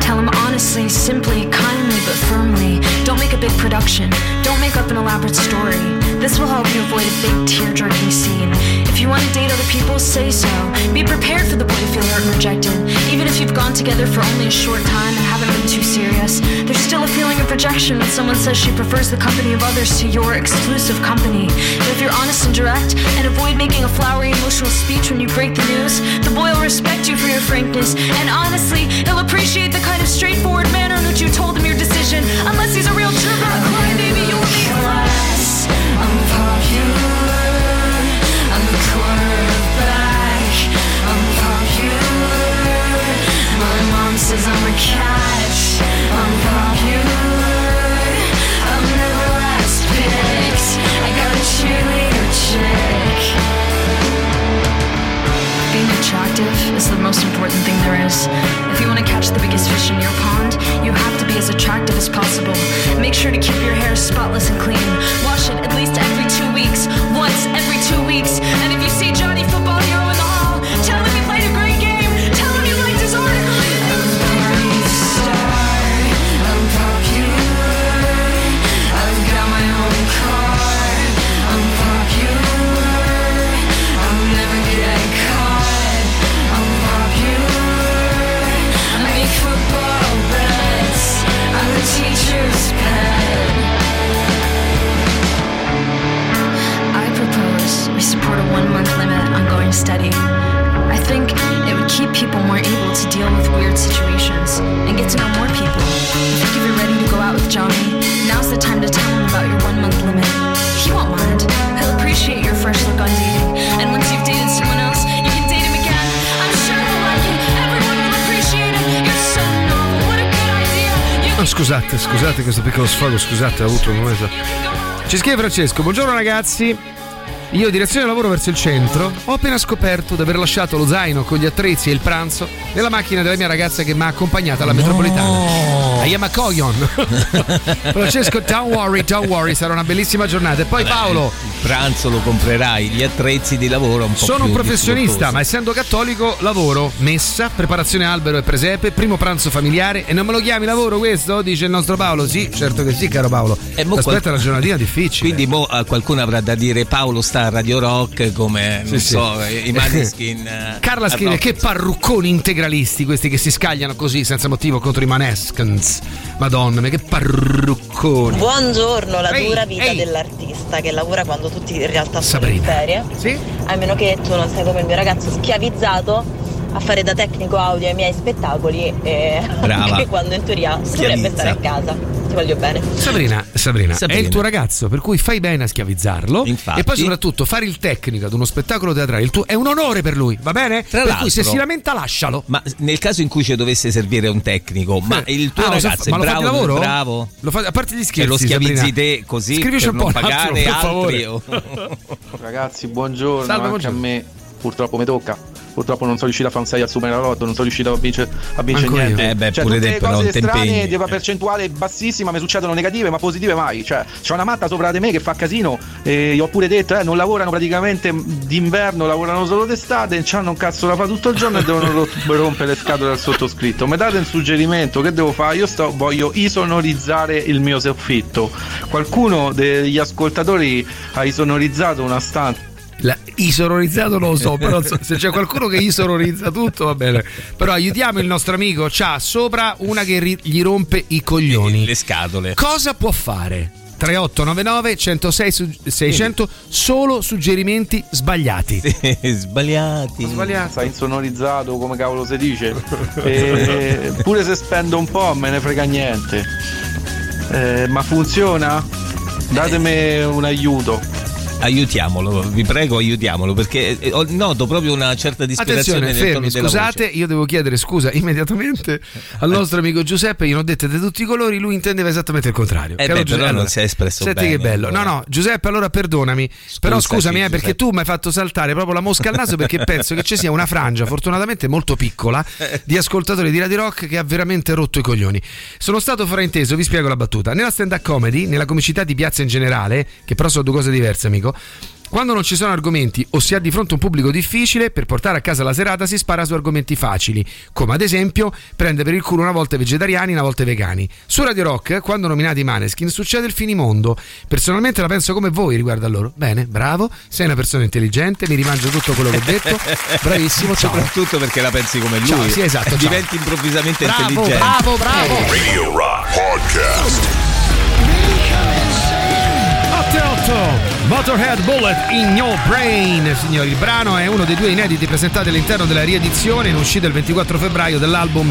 Tell him honestly, simply, kindly, but firmly. Don't make a big production. Don't make up an elaborate story. This will help you avoid a big tear jerking scene. Want to date other people, say so. Be prepared for the boy to feel hurt and rejected. Even if you've gone together for only a short time and haven't been too serious, there's still a feeling of rejection when someone says she prefers the company of others to your exclusive company. If you're honest and direct and avoid making a flowery emotional speech when you break the news, the boy will respect you for your frankness. And honestly, he'll appreciate the kind of straightforward manner in which you told him your decision. Unless he's a real jerk or a crybaby, I'm a catch. I'm popular. I'm never last picked. I got a cheerleader chick. is the most important thing there is. If you want to catch the biggest fish in your pond, you have to be as attractive as possible. Make sure to keep your hair spotless and clean. Wash it at least every two weeks, once every two weeks. And if you steady. I think it would keep people more able to deal with weird situations and get to know more people. I think if you're ready to go out with Johnny, now's the time to tell him about your one month limit. He won't mind. He'll appreciate your fresh look on dating. And once you've dated someone else, you can date him again. I'm sure he'll like it. Everyone will idea. Oh, scusate, scusate questo piccolo sfogo, scusate, ho avuto un momento. Ci scrive Francesco, buongiorno ragazzi. Io direzione lavoro verso il centro, ho appena scoperto di aver lasciato lo zaino con gli attrezzi e il pranzo nella macchina della mia ragazza che mi ha accompagnata alla metropolitana. I am a coglion. Francesco, don't worry, don't worry, sarà una bellissima giornata. E poi Paolo, Il pranzo lo comprerai, gli attrezzi di lavoro un po' sono un professionista, ma essendo cattolico lavoro, messa, preparazione albero e presepe, primo pranzo familiare e non me lo chiami lavoro questo? Dice il nostro Paolo. Sì, certo che sì, caro Paolo. E mo Aspetta qual- una giornatina difficile. Quindi mo, eh, qualcuno avrà da dire Paolo sta a Radio Rock come, non Sì, sì. so, eh, i Maneskin. eh, Carla scrive che parrucconi integralisti questi che si scagliano così senza motivo contro i Madonna, ma che parrucconi. Buongiorno, la Ehi, dura vita ehi. dell'artista che lavora quando tutti in realtà sono Sabrina. in ferie. Sì? A meno che tu non sei come il mio ragazzo schiavizzato a fare da tecnico audio ai miei spettacoli e Brava. anche quando in teoria dovrebbe stare a casa. Ti voglio bene. Sabrina, Sabrina, Sabrina. è il tuo ragazzo, per cui fai bene a schiavizzarlo. Infatti. E poi soprattutto fare il tecnico ad uno spettacolo teatrale il tuo- è un onore per lui, va bene? Tra per l'altro- cui se si lamenta lascialo. Ma nel caso in cui ci dovesse servire un tecnico, ma il tuo Ah, ragazzo ma è lo fa bravo, lavoro? bravo? Lo fa- a parte gli Cioè, scherzi, lo schiavizzi Sabrina. te così Scrivici per un po' non pagare per altri. favore. o- Ragazzi, buongiorno. Salve, Anche buongiorno. a me purtroppo mi tocca. Purtroppo non sono riuscito a fare un 6 al Superenalotto, non sono riuscito a vincere, a vincere io. niente. Eh beh, cioè, tutte te le cose strane di una percentuale bassissima mi succedono negative, ma positive mai. Cioè, c'è una matta sopra di me che fa casino. E gli ho pure detto, eh, non lavorano praticamente d'inverno, lavorano solo d'estate, hanno un cazzo da fare tutto il giorno e devono ro- rompere le scatole al sottoscritto. Mi date un suggerimento, che devo fare? Io sto, voglio isonorizzare il mio soffitto. Qualcuno degli ascoltatori ha isonorizzato una stanza. La- isonorizzato non lo so, però se c'è qualcuno che isonorizza tutto va bene. Però aiutiamo il nostro amico, c'ha sopra una che ri- gli rompe i coglioni. Le scatole. Cosa può fare? 3899 106 su- 600 solo suggerimenti sbagliati. Sbagliati. Sta insonorizzato, come cavolo si dice. E pure se spendo un po', me ne frega niente. Eh, ma funziona? Datemi un aiuto. Aiutiamolo, vi prego, aiutiamolo perché eh, noto proprio una certa disperazione Attenzione, fermi, scusate, io devo chiedere scusa immediatamente al nostro amico Giuseppe, io ho dette di tutti i colori, lui intendeva esattamente il contrario. Eh Caro beh, Giuseppe, però non si è espresso Senti bene, che bello. No, no, Giuseppe, allora perdonami, però scusami eh, perché tu mi hai fatto saltare proprio la mosca al naso perché penso che ci sia una frangia, fortunatamente molto piccola, di ascoltatori di Radio Rock che ha veramente rotto i coglioni. Sono stato frainteso, vi spiego la battuta. Nella stand-up comedy, nella comicità di piazza in generale, che però sono due cose diverse, amico, quando non ci sono argomenti o si ha di fronte un pubblico difficile, per portare a casa la serata si spara su argomenti facili, come ad esempio prende per il culo una volta i vegetariani, una volta i vegani. Su Radio Rock, quando nominati i Maneskin, succede il finimondo. Personalmente la penso come voi riguardo a loro. Bene, bravo, sei una persona intelligente, mi rimangio tutto quello che ho detto. Bravissimo, ciao. Soprattutto perché la pensi come lui. Ciao, sì, esatto, ciao. Diventi improvvisamente Bravo, intelligente. bravo, bravo. Radio Rock Podcast. 88 Motorhead Bullet in Your Brain signori. Il brano è uno dei due inediti presentati all'interno della riedizione in uscita il 24 febbraio dell'album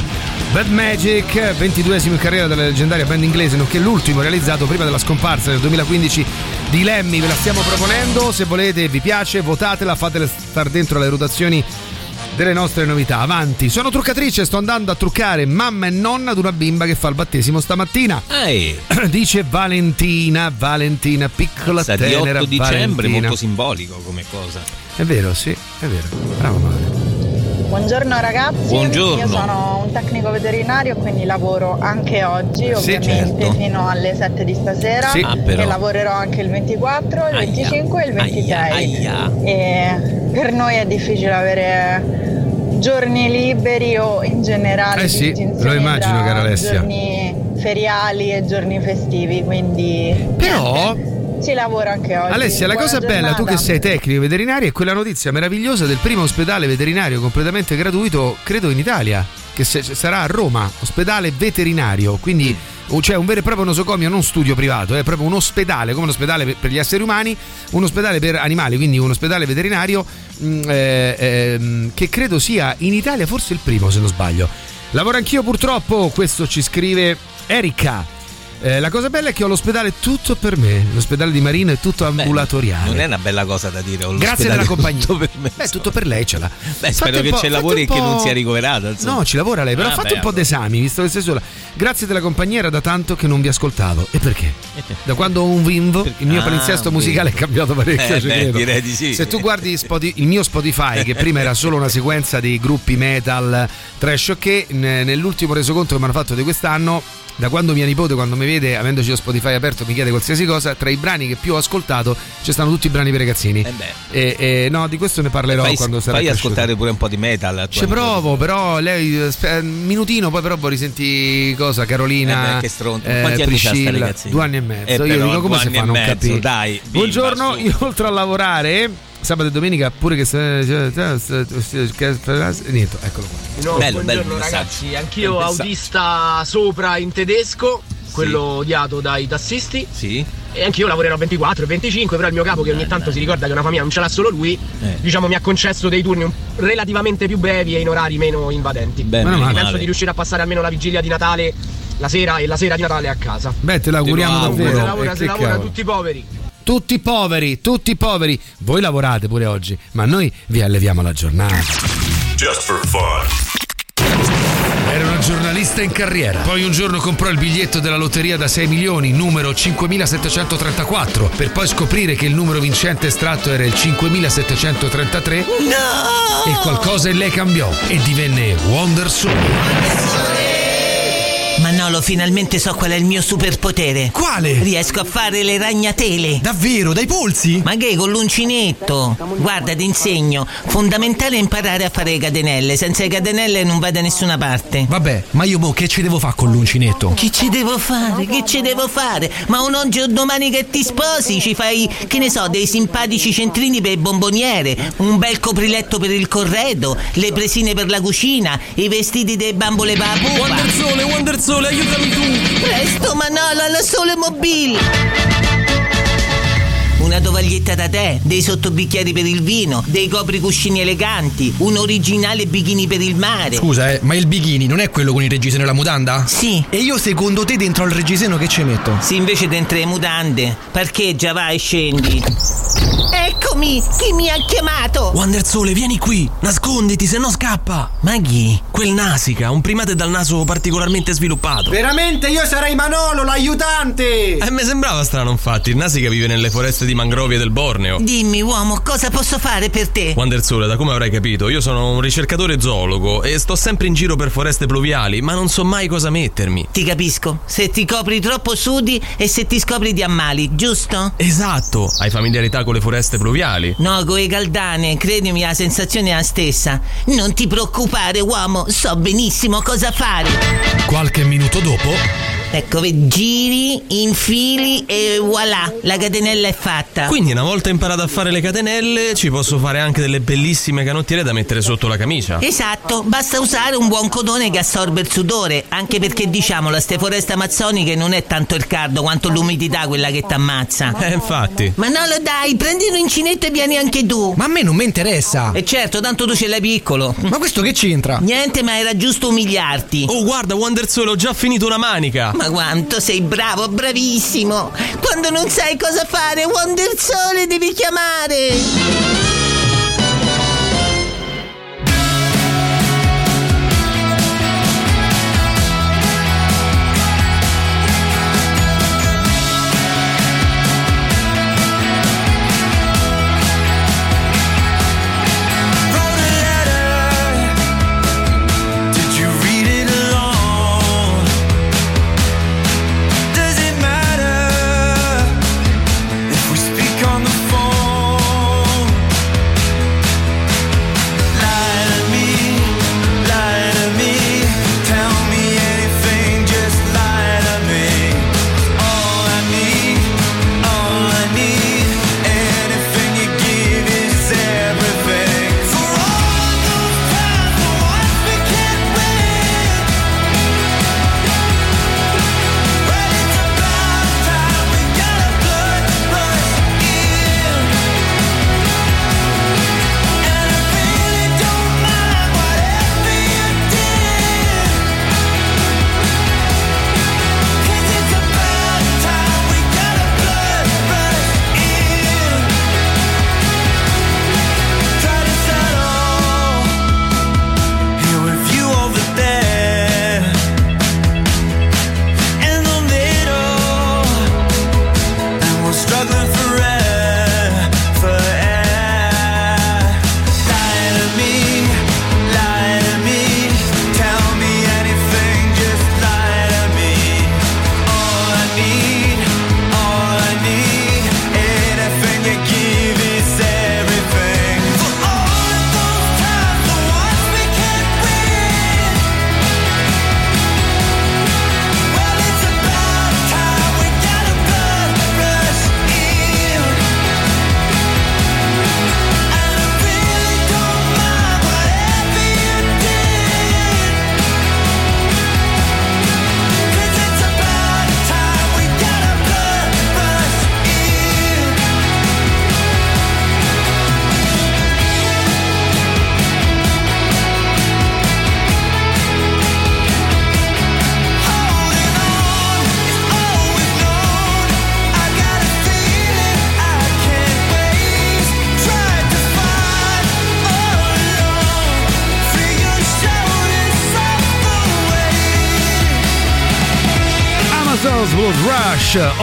Bad Magic 22esimo in carriera della leggendaria band inglese nonché l'ultimo realizzato prima della scomparsa nel 2015 di Lemmy. Ve la stiamo proponendo. Se volete vi piace votatela fatela star dentro alle rotazioni delle nostre novità. Avanti, sono truccatrice, sto andando a truccare mamma e nonna ad una bimba che fa il battesimo stamattina. Dice Valentina, Valentina, piccola Sa, di tenera 8 dicembre, Valentina. molto simbolico come cosa. È vero, sì, è vero. Bravo Mare. Buongiorno ragazzi, Buongiorno. io sono un tecnico veterinario quindi lavoro anche oggi, Sì, ovviamente certo. fino alle 7 di stasera Sì. Ah, però. e lavorerò anche il 24, il 25 e il 26. aia. E per noi è difficile avere giorni liberi o in generale Eh sì, lo immagino, cara Alessia. giorni feriali e giorni festivi, quindi Però si lavora anche oggi. Alessia, la Buona cosa bella, tu che giornata. sei tecnico veterinario, è quella notizia meravigliosa del primo ospedale veterinario completamente gratuito, credo in Italia, che se- sarà a Roma, ospedale veterinario, quindi c'è un vero e proprio nosocomio, non studio privato, è proprio un ospedale, come un ospedale per, gli esseri umani, un ospedale per animali, quindi un ospedale veterinario mh, eh, ehm, che credo sia in Italia forse il primo se non sbaglio. Lavoro anch'io purtroppo, questo ci scrive Erika. Eh, la cosa bella è che ho l'ospedale tutto per me, l'ospedale di Marino è tutto ambulatoriale. Non è una bella cosa da dire. ho Grazie della compagnia. tutto per me. Beh, tutto per lei ce l'ha. Beh, spero un che fate lavori un e che non sia ricoverata. insomma. No, ci lavora lei, però Ah, fate un beh, po' d'esami, visto che sei sola. Grazie della compagnia, era da tanto che non vi ascoltavo. E perché? Da quando ho un Wimbo, il mio Ah, palinsesto un musicale è cambiato parecchio. Eh, beh, direi di sì. Se tu guardi il mio Spotify, che prima era solo una sequenza dei gruppi metal, trash o che, ne- nell'ultimo resoconto che mi hanno fatto di quest'anno, da quando mia nipote, quando mi vede, avendoci lo Spotify aperto, mi chiede qualsiasi cosa, tra i brani che più ho ascoltato ci stanno tutti i brani per ragazzini. E, e no, di questo ne parlerò fai, quando sarà fai cresciuto. ascoltare pure un po' di metal. Ci provo, però lei un minutino, poi però vorrei sentire cosa, Carolina. Eh beh, che stronzo. eh, Quanti anni c'ha? Due anni e mezzo. Eh, Io però, dico come due si anni fa a e non mezzo, capire. dai, bimba, Buongiorno, su. io oltre a lavorare sabato e domenica pure che niente, eccolo qua. No, Bello, bello buongiorno messaggio. ragazzi, anch'io messaggio. autista sopra in tedesco, quello odiato dai tassisti. Sì. E anch'io lavorerò 24 e 25, però il mio capo che ogni tanto si ricorda che una famiglia non ce l'ha solo lui, Eh. diciamo mi ha concesso dei turni un- relativamente più brevi e in orari meno invadenti. Bene, Quindi meno penso male. di riuscire a passare almeno la vigilia di Natale la sera e la sera di Natale a casa. Beh, te l'auguriamo Comunque davvero. se lavora, E se che lavora cavolo. tutti poveri. Tutti poveri, tutti poveri. Voi lavorate pure oggi, ma noi vi alleviamo la giornata. Just for fun. Giornalista in carriera. Poi un giorno comprò il biglietto della lotteria da 6 milioni, numero 5734, per poi scoprire che il numero vincente estratto era il 5733. No! E qualcosa in lei cambiò e divenne Wonder Soul. Manolo, finalmente so qual è il mio superpotere. Quale? Riesco a fare le ragnatele. Davvero, dai polsi? Ma che con l'uncinetto? Guarda, ti insegno. Fondamentale imparare a fare le catenelle. Senza le catenelle non vai da nessuna parte. Vabbè, ma io mo che ci devo fare con l'uncinetto? Che ci devo fare? Che ci devo fare? Ma un oggi o domani che ti sposi ci fai, che ne so, dei simpatici centrini per il bomboniere, un bel copriletto per il corredo, le presine per la cucina, i vestiti dei bambole per la pupa. Wonder Sole, Wonder Sole, aiutami tu! Presto Manolo, alla sole mobile! Una tovaglietta da tè, dei sottobicchieri per il vino, dei copricuscini eleganti, un originale bikini per il mare. Scusa, eh, ma il bikini non è quello con il reggiseno e la mutanda? Sì. E io secondo te dentro al reggiseno che ci metto? Sì, invece dentro le mutande. Parcheggia, vai, scendi. Eccomi! Chi mi ha chiamato? Wonder Sole, vieni qui! Nasconditi, se no scappa! Ma chi? Quel Nasica, un primate dal naso particolarmente sviluppato. Veramente io sarei Manolo, l'aiutante! Eh, mi sembrava strano, infatti. Il Nasica vive nelle foreste di mangrovie del Borneo. Dimmi, uomo, cosa posso fare per te? Wonder Sole, da come avrai capito, io sono un ricercatore zoologo e sto sempre in giro per foreste pluviali, ma non so mai cosa mettermi. Ti capisco. Se ti copri troppo sudi e se ti scopri di ammali, giusto? Esatto! Hai familiarità con le foreste pluviali? No, le caldane, credimi, la sensazione è la stessa. Non ti preoccupare, uomo, so benissimo cosa fare. Qualche minuto dopo. Ecco, vedi, giri, infili e voilà, la catenella è fatta. Quindi una volta imparato a fare le catenelle, ci posso fare anche delle bellissime canottiere da mettere sotto la camicia. Esatto, basta usare un buon cotone che assorbe il sudore, anche perché diciamolo, ste foreste amazzoniche non è tanto il caldo quanto l'umidità quella che t'ammazza. Eh, infatti. Manolo, dai, prendi un uncinetto e vieni anche tu. Ma a me non mi interessa. E certo, tanto tu ce l'hai piccolo. Ma questo che c'entra? Niente, ma era giusto umiliarti. Oh, guarda, Wonder Sole, ho già finito una manica. Ma quanto sei bravo, bravissimo! Quando non sai cosa fare, Wonder Sole devi chiamare!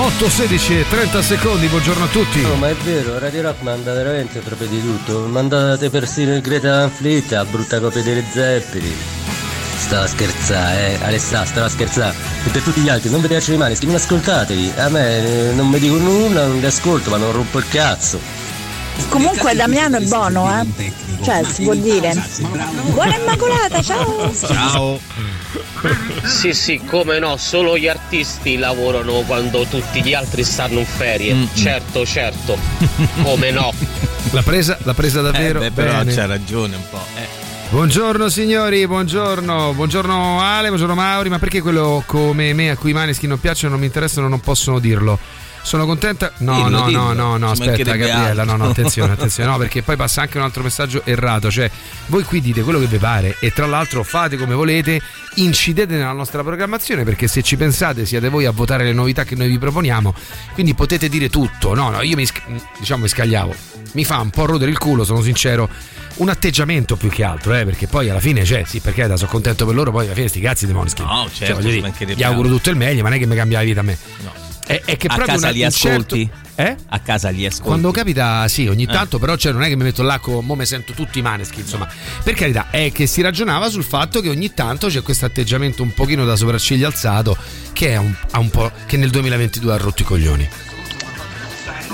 8, 16 e 30 secondi, buongiorno a tutti. No, ma è vero, Radio Rock manda veramente proprio di tutto. Mandate persino il Greta Van Fleet, a brutta copia delle Zeppelin. Stava a scherzare, eh, Alessà, stava a scherzare. E per tutti gli altri, non vi piace rimane, non ascoltatevi. A me eh, non mi dico nulla, non vi ascolto, ma non rompo il cazzo. Comunque Damiano è buono, eh. Cioè, si può dire. Buona Immacolata, ciao! Ciao. Sì, sì, come no, solo gli artisti lavorano quando tutti gli altri stanno in ferie. Mm, Certo, certo. Come no? L'ha presa, l'ha presa davvero? Eh, beh, però bene. c'ha ragione un po'. Eh. Buongiorno signori, buongiorno, buongiorno Ale, buongiorno Mauri, ma perché quello come me a cui i maneschi non piacciono, non mi interessano, non possono dirlo? Sono contenta. No, Dillo, no, dillo. no, no, no, Ci aspetta, Gabriella. No, altro. no, attenzione, attenzione, no, perché poi passa anche un altro messaggio errato. Cioè, voi qui dite quello che vi pare e tra l'altro fate come volete, incidete nella nostra programmazione, perché se ci pensate siete voi a votare le novità che noi vi proponiamo. Quindi potete dire tutto. No, no, io mi diciamo mi scagliavo. Mi fa un po' rodere il culo, sono sincero. Un atteggiamento più che altro, eh, perché poi alla fine, cioè, sì, perché sono contento per loro, poi alla fine sti cazzi di Måneskin. No, Cioè, certo, voglio ci dire, mancherebbe gli auguro tutto il meglio, ma non è che mi cambia la vita a me. È, è che a casa li certo- ascolti? Eh? A casa li ascolti. Quando capita, sì, ogni Eh. tanto, però cioè, non è che mi metto là con mo me sento tutti i maneschi, insomma. Per carità, è che si ragionava sul fatto che ogni tanto c'è questo atteggiamento un pochino da sopracciglia alzato che, è un, un po', che nel 2022 ha rotto i coglioni.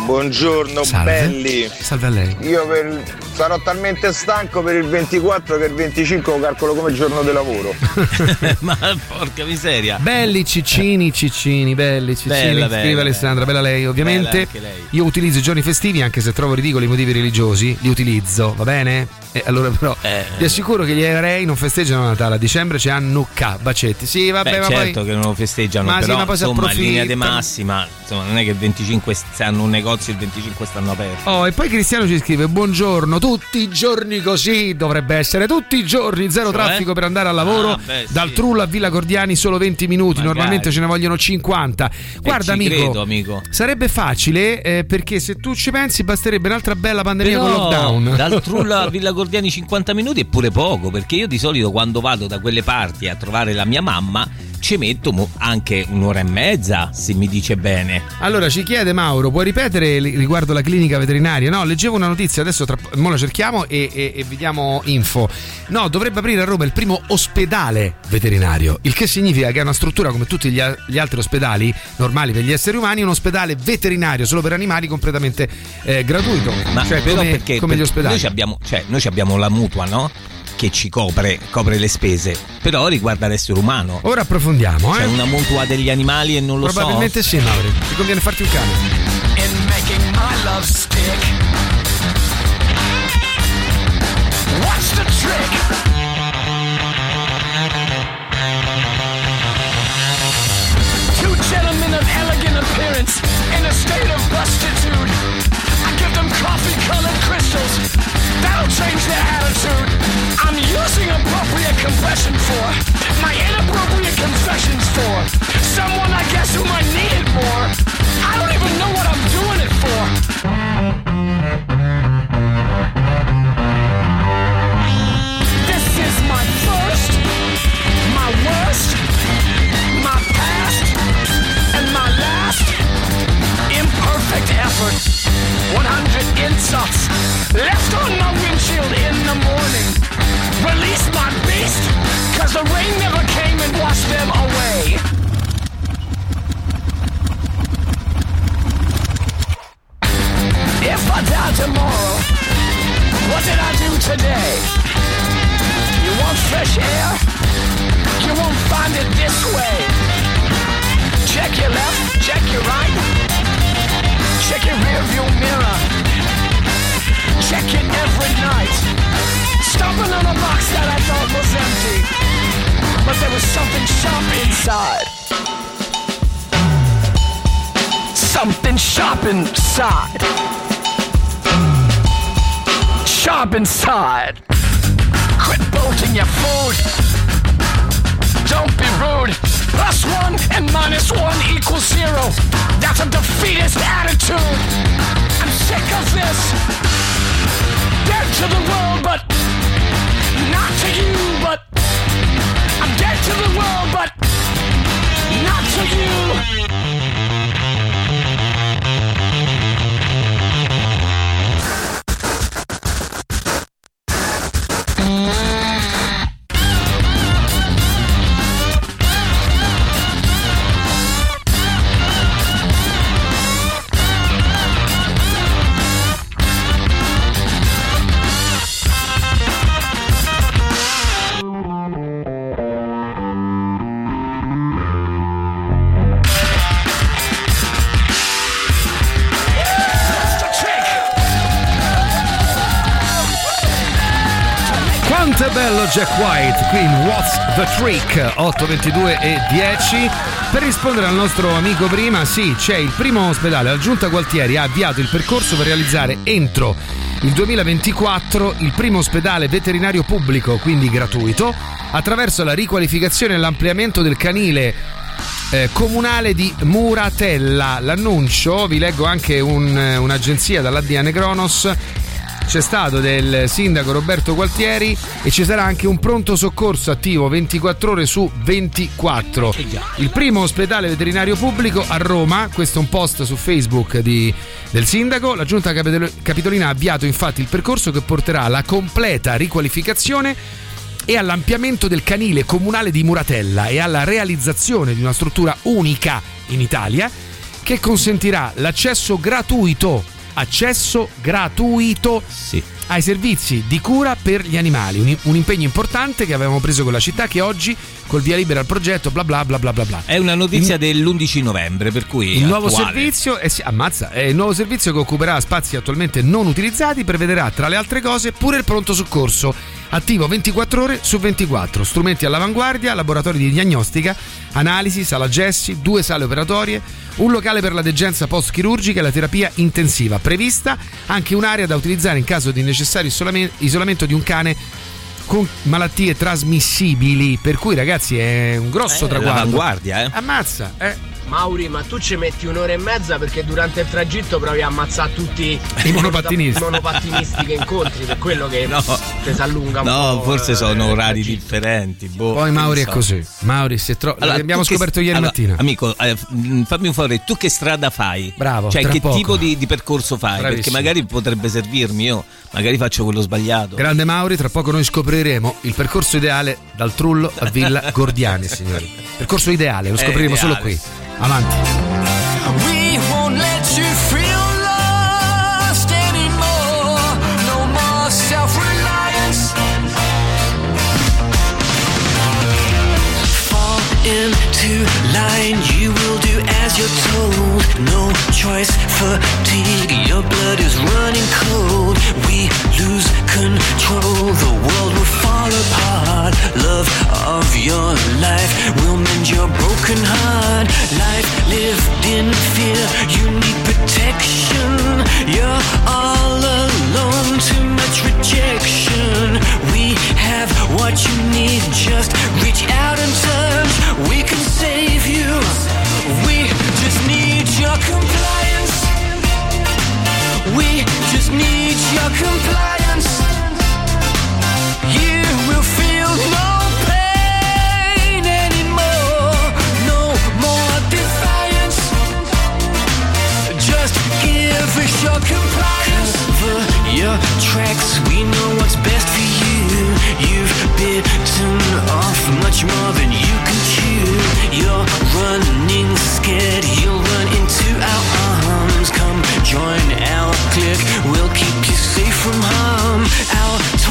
Buongiorno Salve. belli. Salve a lei. Io per- sarò talmente stanco per il 24 che il 25 lo calcolo come giorno di lavoro. Ma porca miseria. Belli ciccini, ciccini, belli ciccini. Bella, Scrive bella, Alessandra, bella lei. Ovviamente Bella anche lei. io utilizzo i giorni festivi anche se trovo ridicoli i motivi religiosi, li utilizzo, va bene? E allora però Eh. vi assicuro che gli ebrei non festeggiano Natale, a dicembre c'è Hanukkah, bacetti. Sì, vabbè, Beh, ma certo poi che non lo festeggiano, Ma sì, però ma poi insomma in linea di massima, insomma, non è che il 25 stanno un negozio e il 25 stanno aperti. Oh, e poi Cristiano ci scrive: Buongiorno, tutti i giorni così dovrebbe essere, tutti i giorni, zero Cioè? traffico per andare al lavoro. Ah, beh, dal sì. Trullo a Villa Gordiani solo 20 minuti, Magari. normalmente ce ne vogliono 50. Guarda, amico, credo, amico. sarebbe facile eh, perché se tu ci pensi basterebbe un'altra bella pandemia Però con lockdown. dal Trullo a Villa Gordiani 50 minuti è pure poco, perché io di solito quando vado da quelle parti a trovare la mia mamma ci metto anche un'ora e mezza, se mi dice bene. Allora ci chiede Mauro, puoi ripetere riguardo la clinica veterinaria? No, leggevo una notizia, adesso tra, mo la cerchiamo e, e, e vi diamo info. No, dovrebbe aprire a Roma il primo ospedale veterinario, il che significa che è una struttura come tutti gli, gli altri ospedali normali per gli esseri umani, un ospedale veterinario solo per animali completamente eh, gratuito, Ma cioè però come, perché, come gli perché ospedali. Noi abbiamo, cioè, noi ci abbiamo la mutua, no? Che ci copre, copre le spese, però riguarda l'essere umano. Ora approfondiamo, C'è eh? una mutua degli animali e non lo Probabilmente so. sì, Mauro. Ti conviene farti un cane. in making my love stick. What's the trick? Two gentlemen of elegant appearance in a state of bustitude. I them coffee colored crystals. That'll change their attitude. I'm using appropriate compression for my inappropriate confessions for someone I guess who might need it more. I don't even know what I'm doing it for. This is my first, my worst, 100 insults left on my windshield in the morning. Release my beast, cause the rain never came and washed them away. If I die tomorrow, what did I do today? You want fresh air? You won't find it this way. Check your left, check your right. Check your rear view mirror. Check it every night. Stomping on a box that I thought was empty. But there was something sharp inside. Something sharp inside. Sharp inside. Quit bolting your food. Don't be rude. Plus one and minus one equals zero. That's a defeatist attitude. I'm sick of this. Dead to the world, but not to you. But I'm dead to the world, but not to you. Montebello Jack White qui in What's the Trick 822 e 10 per rispondere al nostro amico prima sì c'è il primo ospedale la giunta Gualtieri ha avviato il percorso per realizzare entro il 2024 il primo ospedale veterinario pubblico quindi gratuito attraverso la riqualificazione e l'ampliamento del canile eh, comunale di Muratella. L'annuncio, vi leggo anche un- un'agenzia dall'ADN Cronos. C'è stato del sindaco Roberto Gualtieri e ci sarà anche un pronto soccorso attivo 24 ore su 24. Il primo ospedale veterinario pubblico a Roma, questo è un post su Facebook di- del sindaco. La giunta capitol- capitolina ha avviato infatti il percorso che porterà alla completa riqualificazione e all'ampliamento del canile comunale di Muratella e alla realizzazione di una struttura unica in Italia che consentirà l'accesso gratuito, accesso gratuito ai servizi di cura per gli animali, un, un impegno importante che avevamo preso con la città che oggi col via libera al progetto bla bla bla bla bla bla. È una notizia dell'11 novembre, per cui. Il nuovo servizio, eh sì, ammazza, è il nuovo servizio che occuperà spazi attualmente non utilizzati, prevederà tra le altre cose pure il pronto soccorso, attivo 24 ore su 24, strumenti all'avanguardia, laboratori di diagnostica, analisi, sala gessi, due sale operatorie, un locale per la degenza post-chirurgica e la terapia intensiva, prevista anche un'area da utilizzare in caso di necessario isolame- isolamento di un cane con malattie trasmissibili, per cui ragazzi è un grosso Eh, traguardo. l'avanguardia, eh. Ammazza, eh. Mauri, ma tu ci metti un'ora e mezza perché durante il tragitto provi a ammazzare tutti I monopattinisti. i monopattinisti che incontri, per quello che ti si allunga un No, po'. forse eh, sono orari differenti. boh, Poi Mauri ne è so. così. Mauri si è tro- Allora, l'abbiamo tu che- scoperto ieri allora, mattina. Amico, eh, mh, fammi un favore, tu che strada fai? Bravo, Cioè, che poco. tipo di, di percorso fai? Perché Bravissimo. magari potrebbe servirmi, io magari faccio quello sbagliato. Grande Mauri, tra poco noi scopriremo il percorso ideale dal Trullo a Villa Gordiani, signori. Percorso ideale, lo scopriremo solo ideale. qui. Avanti. Choice, fatigue, your blood is running cold. We lose control, the world will fall apart. Love of your life will mend your broken heart. Life lived in fear, you need protection. You're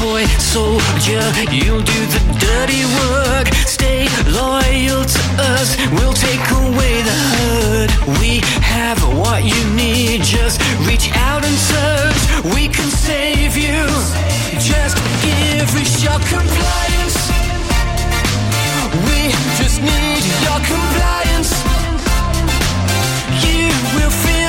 Toy soldier, you'll do the dirty work. Stay loyal to us. We'll take away the hurt. We have what you need. Just reach out and search. We can save you. Just give us your compliance. We just need your compliance. You will feel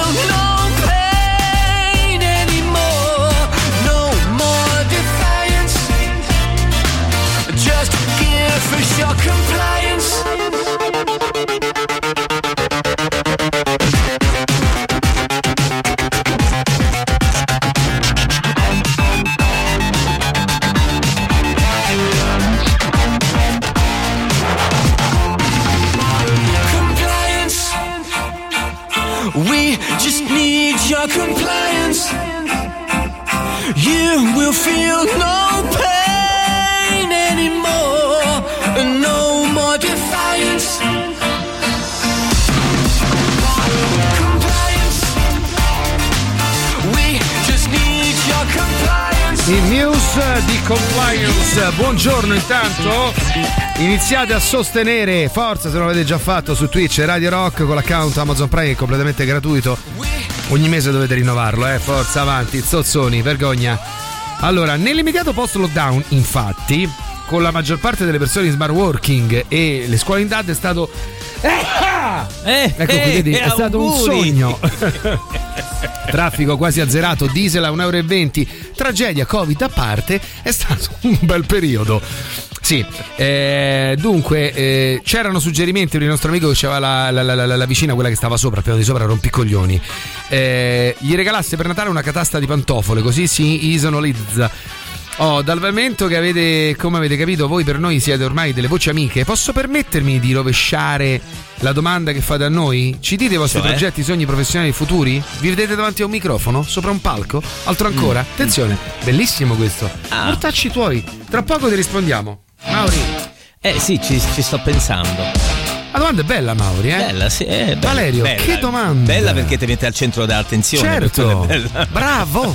your compliance. Buongiorno intanto. Iniziate a sostenere, forza se non l'avete già fatto su Twitch Radio Rock con l'account Amazon Prime che è completamente gratuito. Ogni mese dovete rinnovarlo, eh. Forza avanti, zozzoni, vergogna. Allora, nell'immediato post-lockdown, infatti, con la maggior parte delle persone in smart working e le scuole in DAD è stato. ecco qui, vedi, è stato un sogno. Traffico quasi azzerato, diesel a 1,20 euro. Tragedia, Covid a parte, è stato un bel periodo. Sì, eh, dunque eh, c'erano suggerimenti per il nostro amico che aveva la, la- la- la- vicina, quella che stava sopra, piano di sopra, rompicoglioni. Eh, gli regalasse per Natale una catasta di pantofole, così si isonolizza. Oh, dal momento che avete, come avete capito, voi per noi siete ormai delle voci amiche, posso permettermi di rovesciare la domanda che fate a noi? Ci dite i vostri Cioè? progetti, sogni professionali futuri? Vi vedete davanti a un microfono? Sopra un palco? Altro ancora? Mm. Attenzione, bellissimo questo. Ah. Mortacci tuoi, tra poco ti rispondiamo. Mauri. Eh sì, ci, ci sto pensando. La domanda è bella, Mauri, eh? Bella, sì, è bella. Valerio, Bella. che domanda? Bella perché ti mette al centro dell'attenzione. Certo, bravo,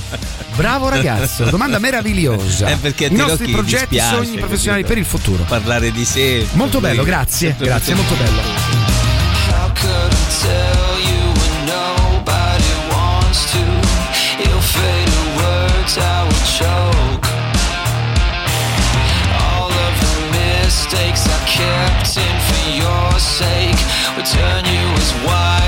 bravo ragazzo, domanda meravigliosa. È perché a I nostri progetti, dispiace, sogni professionali per il futuro. Parlare di sé. Molto bello, grazie, sempre grazie, molto- molto bello. All of the mistakes I kept in sake. Would turn you as white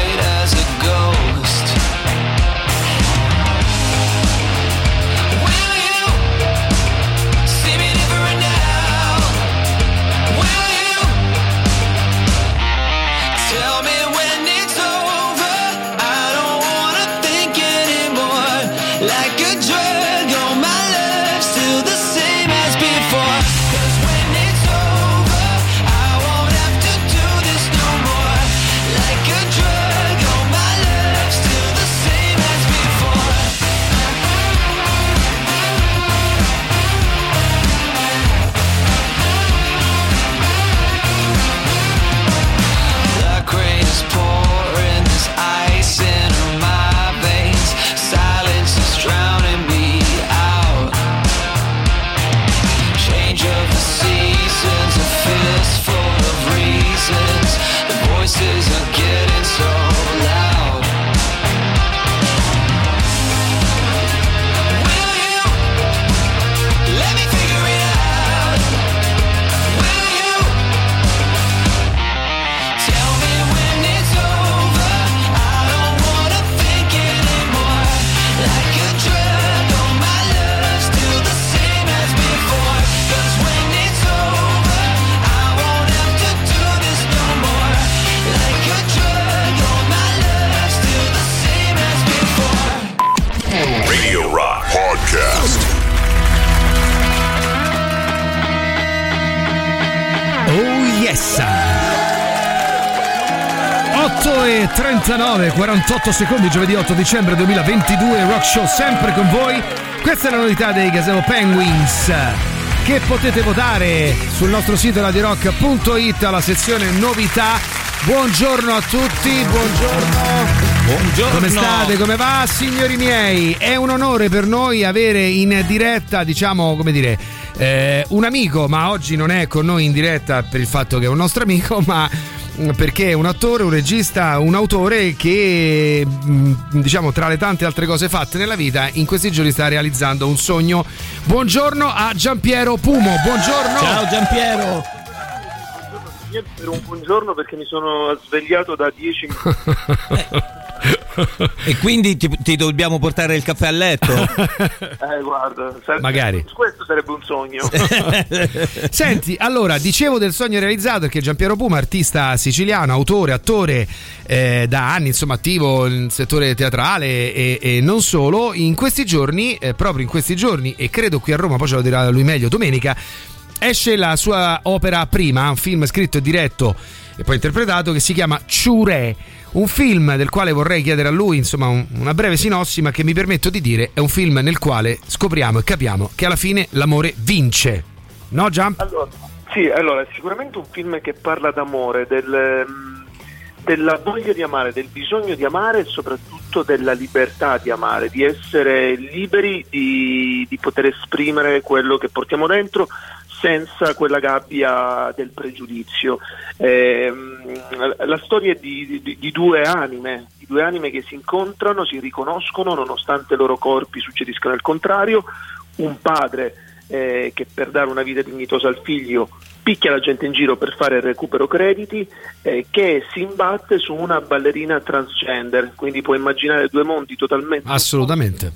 Podcast. Oh yes! 8 e 39, 48 secondi, giovedì 8 dicembre 2022, Rock Show sempre con voi. Questa è la novità dei Gazebo Penguins che potete votare sul nostro sito radirock.it alla sezione novità. Buongiorno a tutti, buongiorno. Buongiorno. Come state? Come va, signori miei? È un onore per noi avere in diretta, diciamo, come dire, eh, un amico, ma oggi non è con noi in diretta per il fatto che è un nostro amico, ma mm, perché è un attore, un regista, un autore che, mm, diciamo, tra le tante altre cose fatte nella vita, in questi giorni sta realizzando un sogno. Buongiorno a Giampiero Pumo, buongiorno. Ciao Giampiero. Per un buongiorno perché mi sono svegliato da 10 minuti. E quindi ti, ti dobbiamo portare il caffè a letto? Eh, guarda, sare- Magari. Questo sarebbe un sogno. Senti, allora, dicevo del sogno realizzato perché Giampiero Puma, artista siciliano, autore, attore eh, da anni, insomma, attivo nel settore teatrale e, e non solo, in questi giorni, eh, proprio in questi giorni, e credo qui a Roma, poi ce lo dirà lui meglio, domenica, esce la sua opera prima, un film scritto e diretto e poi interpretato che si chiama Ciure. Un film del quale vorrei chiedere a lui, insomma, un- una breve sinossi, ma che mi permetto di dire è un film nel quale scopriamo e capiamo che alla fine l'amore vince. No, Jump? Allora, sì, allora, è sicuramente un film che parla d'amore, del, mm, della voglia di amare, del bisogno di amare e soprattutto della libertà di amare, di essere liberi di, di poter esprimere quello che portiamo dentro senza quella gabbia del pregiudizio. Ehm, la storia è di, di- di due anime, di due anime che si incontrano, si riconoscono nonostante i loro corpi succediscano il contrario. un padre eh, che per dare una vita dignitosa al figlio picchia la gente in giro per fare il recupero crediti, eh, che si imbatte su una ballerina transgender, quindi puoi immaginare due mondi totalmente Assolutamente.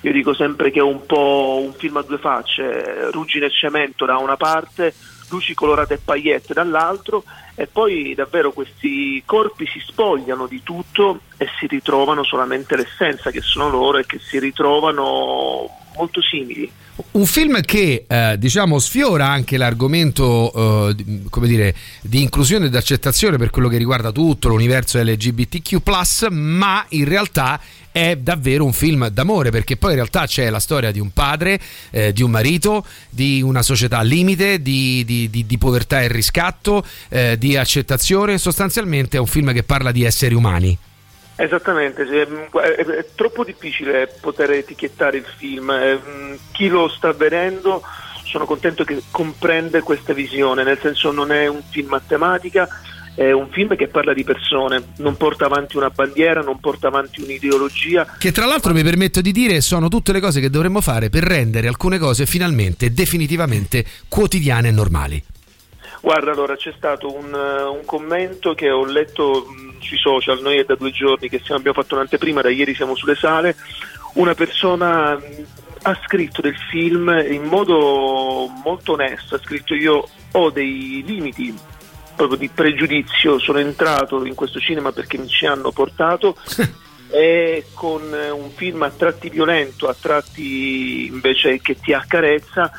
Io dico sempre che è un po' un film a due facce, ruggine e cemento da una parte, luci colorate e paillette dall'altro e poi davvero questi corpi si spogliano di tutto e si ritrovano solamente l'essenza che sono loro e che si ritrovano molto simili. Un film che eh, diciamo sfiora anche l'argomento eh, di- dire, di inclusione ed accettazione per quello che riguarda tutto l'universo LGBTQ, ma in realtà è davvero un film d'amore perché poi in realtà c'è la storia di un padre, eh, di un marito, di una società al limite, di, di- di- di povertà e riscatto, eh, di accettazione. Sostanzialmente è un film che parla di esseri umani. Esattamente, mm, è, troppo difficile poter etichettare il film. mm, Chi lo sta vedendo sono contento che comprende questa visione, nel senso non è un film a tematica, è un film che parla di persone, non porta avanti una bandiera, non porta avanti un'ideologia, Che tra l'altro mi permetto di dire sono tutte le cose che dovremmo fare per rendere alcune cose finalmente, definitivamente quotidiane e normali. Guarda, allora c'è stato un, eh, un commento che ho letto mh, sui social, noi è da due giorni che siamo- abbiamo fatto un'anteprima, da ieri siamo sulle sale, una persona mh, ha scritto del film in modo molto onesto, ha scritto io ho dei limiti proprio di pregiudizio, sono entrato in questo cinema perché mi ci hanno portato e con eh, un film a tratti violento, a tratti invece che ti accarezza,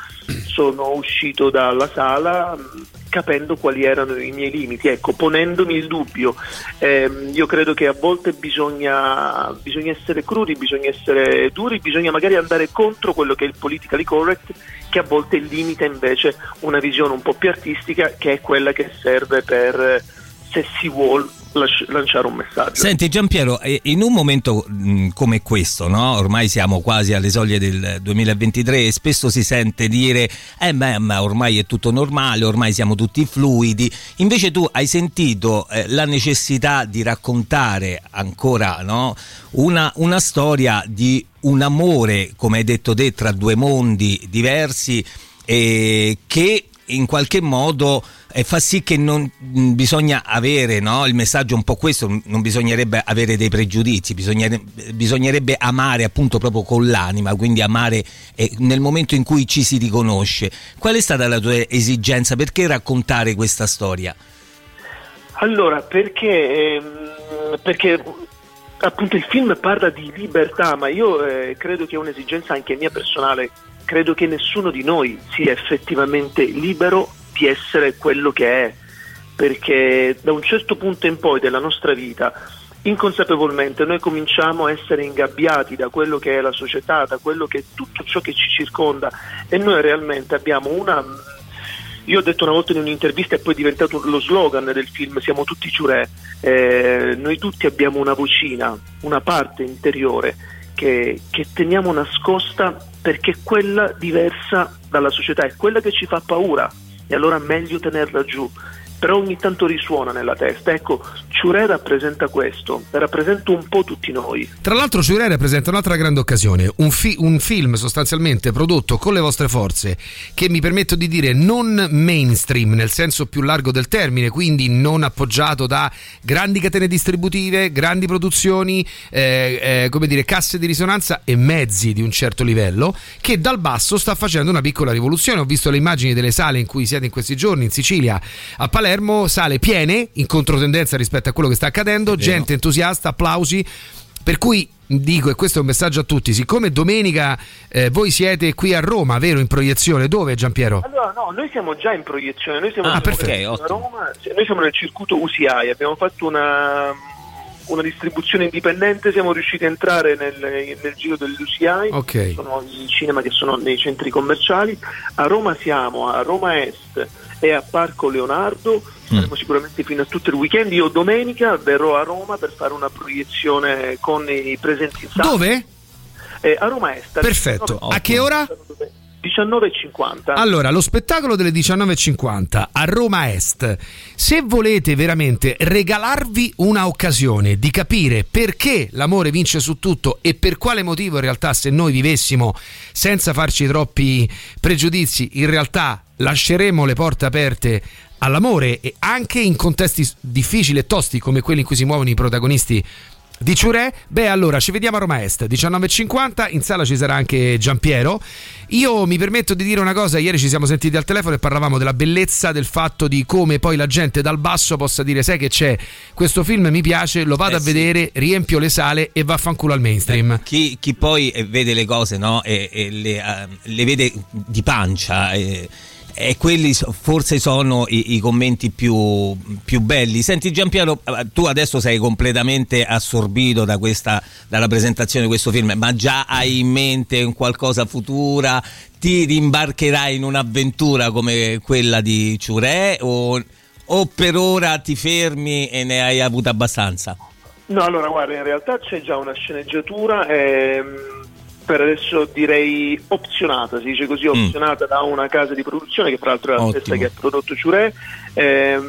sono uscito dalla sala mh, capendo quali erano i miei limiti, ecco, ponendomi il dubbio. Ehm, io credo che a volte bisogna, bisogna essere crudi, bisogna essere duri, bisogna magari andare contro quello che è il politically correct, che a volte limita invece una visione un po' più artistica, che è quella che serve per, eh, se si vuole, lanciare un messaggio. Senti Giampiero, eh, in un momento mh, come questo, no? ormai siamo quasi alle soglie del 2023 e spesso si sente dire eh beh, ma ormai è tutto normale, ormai siamo tutti fluidi, invece tu hai sentito eh, la necessità di raccontare ancora no? una, una storia di un amore, come hai detto te, tra due mondi diversi eh, che in qualche modo eh, fa sì che non mh, bisogna avere no? il messaggio un po' questo non bisognerebbe avere dei pregiudizi bisognerebbe, bisognerebbe amare appunto proprio con l'anima quindi amare eh, nel momento in cui ci si riconosce qual è stata la tua esigenza perché raccontare questa storia Allora, perché, ehm, perché appunto il film parla di libertà, ma io eh, credo che è un'esigenza anche mia personale, credo che nessuno di noi sia effettivamente libero di essere quello che è, perché da un certo punto in poi della nostra vita, inconsapevolmente, noi cominciamo a essere ingabbiati da quello che è la società, da quello che è tutto ciò che ci circonda e noi realmente abbiamo una io ho detto una volta in un'intervista e poi è diventato lo slogan del film Siamo tutti ciurè, eh, noi tutti abbiamo una vocina, una parte interiore che, che teniamo nascosta perché è quella diversa dalla società, è quella che ci fa paura e allora meglio tenerla giù. Però ogni tanto risuona nella testa. Ecco, Ciurè rappresenta questo, rappresenta un po' tutti noi. Tra l'altro Ciurè rappresenta un'altra grande occasione, un, fi- un film sostanzialmente prodotto con le vostre forze che mi permetto di dire non mainstream nel senso più largo del termine, quindi non appoggiato da grandi catene distributive, grandi produzioni, eh, eh, come dire, casse di risonanza e mezzi di un certo livello, che dal basso sta facendo una piccola rivoluzione. Ho visto le immagini delle sale in cui siete in questi giorni in Sicilia, a Palermo, sale piene, in controtendenza rispetto a quello che sta accadendo, gente entusiasta, applausi. Per cui dico, e questo è un messaggio a tutti, siccome domenica eh, voi siete qui a Roma, vero, in proiezione, dove Giampiero? Allora, no, noi siamo già in proiezione, noi siamo, Ah, perfetto. a Roma, noi siamo nel circuito UCI, abbiamo fatto una, una distribuzione indipendente, siamo riusciti a entrare nel, nel giro dell'UCI, Ok. sono i cinema che sono nei centri commerciali, a Roma siamo, a Roma Est e a Parco Leonardo, saremo sicuramente fino a tutto il weekend, io domenica verrò a Roma per fare una proiezione con i presenti in sala. Dove? Eh, a Roma Est. Perfetto. A che ora? 19.50. Allora, lo spettacolo delle 19.50 a Roma Est. Se volete veramente regalarvi una occasione di capire perché l'amore vince su tutto e per quale motivo in realtà se noi vivessimo senza farci troppi pregiudizi, in realtà lasceremo le porte aperte all'amore e anche in contesti difficili e tosti come quelli in cui si muovono i protagonisti di Ciurè, beh allora ci vediamo a Roma Est 19.50, in sala ci sarà anche Giampiero. Io mi permetto di dire una cosa, ieri ci siamo sentiti al telefono e parlavamo della bellezza del fatto di come poi la gente dal basso possa dire sai che c'è, questo film mi piace, lo vado Eh a sì. vedere, riempio le sale e vaffanculo al mainstream. Chi, chi poi eh, vede le cose no? e, e le, eh, le vede di pancia e, e quelli forse sono i, i commenti più, più belli. Senti Giampiero, eh, tu adesso sei completamente assorbito da questa, dalla presentazione di questo film, ma già hai in mente un qualcosa futura? Ti rimbarcherai in un'avventura come quella di Ciurè o, o per ora ti fermi e ne hai avuto abbastanza? No, allora guarda, in realtà c'è già una sceneggiatura, ehm, per adesso direi opzionata, si dice così, opzionata da una casa di produzione che fra l'altro è la stessa che ha prodotto Ciurè. Ehm,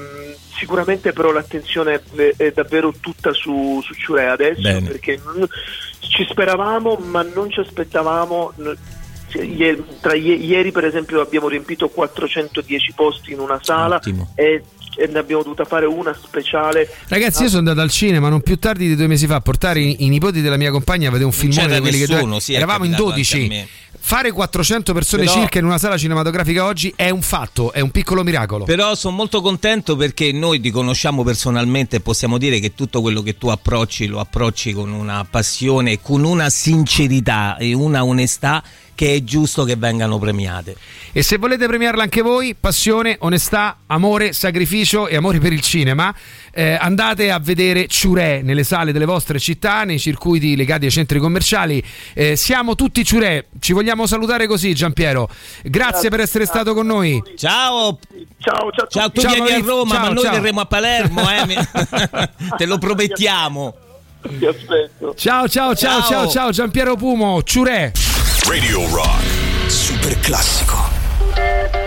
sicuramente però l'attenzione è, davvero tutta su, su Ciurè adesso Bene. perché ci speravamo ma non ci aspettavamo. cioè, ieri, tra ie- ieri per esempio abbiamo riempito 410 posti in una sala Ottimo. e, e ne abbiamo dovuta fare una speciale Ragazzi, io sono andato al cinema non più tardi di due mesi fa a portare i, i nipoti della mia compagna a vedere un filmone di quelli nessuno, che sì, eravamo in capitato anche 12. Fare 400 persone Però- circa in una sala cinematografica oggi è un fatto, è un piccolo miracolo. Però sono molto contento perché noi ti conosciamo personalmente e possiamo dire che tutto quello che tu approcci lo approcci con una passione, con una sincerità e una onestà che è giusto che vengano premiate. E se volete premiarla anche voi, passione, onestà, amore, sacrificio e amore per il cinema, eh, andate a vedere Ciurè nelle sale delle vostre città, nei circuiti legati ai centri commerciali. Eh, siamo tutti Ciurè, ci vogliamo salutare così Giampiero. Grazie per essere stato con noi. Ciao! Ciao, ciao, Ciao, tu Ciao, vieni a Maurizio. Roma, Ciao, ma noi ciao. verremo a Palermo, eh? te lo promettiamo. Ti aspetto. Ciao ciao ciao Ciao. ciao ciao Giampiero Pumo, Ciurè. Radio Rock. Super classico.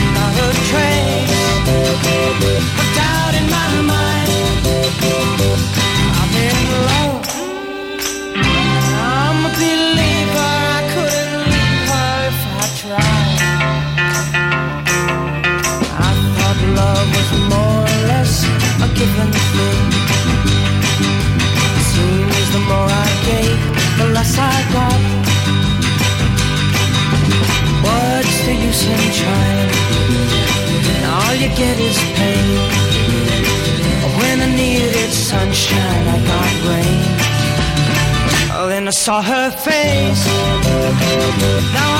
a trace in my mind. I'm. I'm a believer. I couldn't leave her if I tried. I thought love was more or less a given thing. Seems the more I gave, the less I got. What's the use in trying? You get is pain. When I needed sunshine, I got rain. Oh, then I saw her face. Now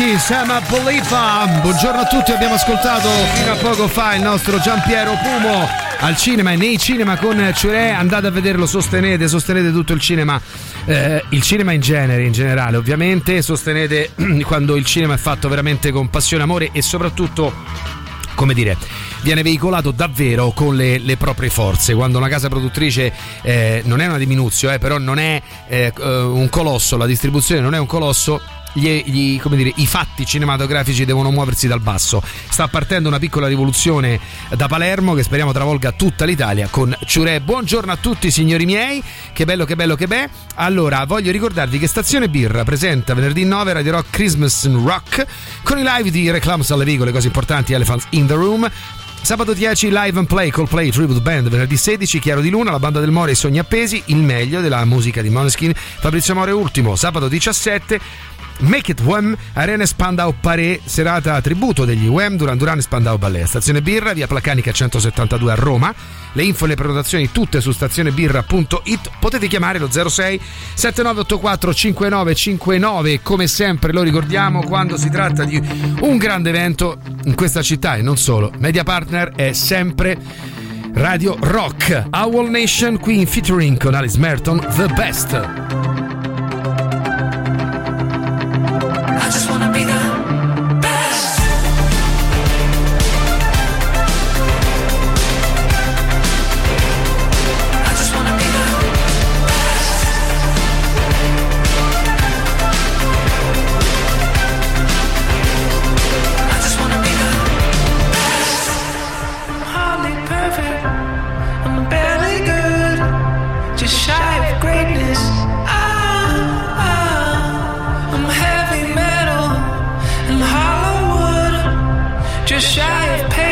Monkey, Sama Polifa. Buongiorno a tutti, abbiamo ascoltato fino a poco fa il nostro Giampiero Pumo al cinema e nei cinema con Ciurè. Andate a vederlo, sostenete, sostenete tutto il cinema. eh, il cinema in genere, in generale, ovviamente, sostenete quando il cinema è fatto veramente con passione, amore e soprattutto come dire, viene veicolato davvero con le, le proprie forze. Quando una casa produttrice eh, non è una diminuzione, eh, però non è eh, eh, un colosso, la distribuzione non è un colosso, gli- gli- dire, i fatti cinematografici devono muoversi dal basso. Sta partendo una piccola rivoluzione da Palermo che speriamo travolga tutta l'Italia con Ciure. Buongiorno a tutti signori miei, che bello, che bello, che beh. Allora, voglio ricordarvi che Stazione Birra presenta venerdì 9 Radio Rock Christmas Rock con i live di Reclams alle Vigole, cose importanti, Elephants in the Room. Sabato 10 Live and Play Coldplay Tribute Band, venerdì 16 Chiaro di Luna, la banda del More e Sogni Appesi, il meglio della musica di Moneskin, Fabrizio More ultimo, sabato 17 Make It Wham, Arena Spandau Paré, serata a tributo degli Wham, Duran Duran Spandau Ballet. Stazione Birra, via Placanica 172 a Roma. Le info e le prenotazioni tutte su stazionebirra.it. Potete chiamare lo 06 7984 5959. Come sempre lo ricordiamo quando si tratta di un grande evento in questa città e non solo. Media partner è sempre Radio Rock. Owl Nation qui in featuring con Alice Merton, The Best.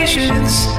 Patience.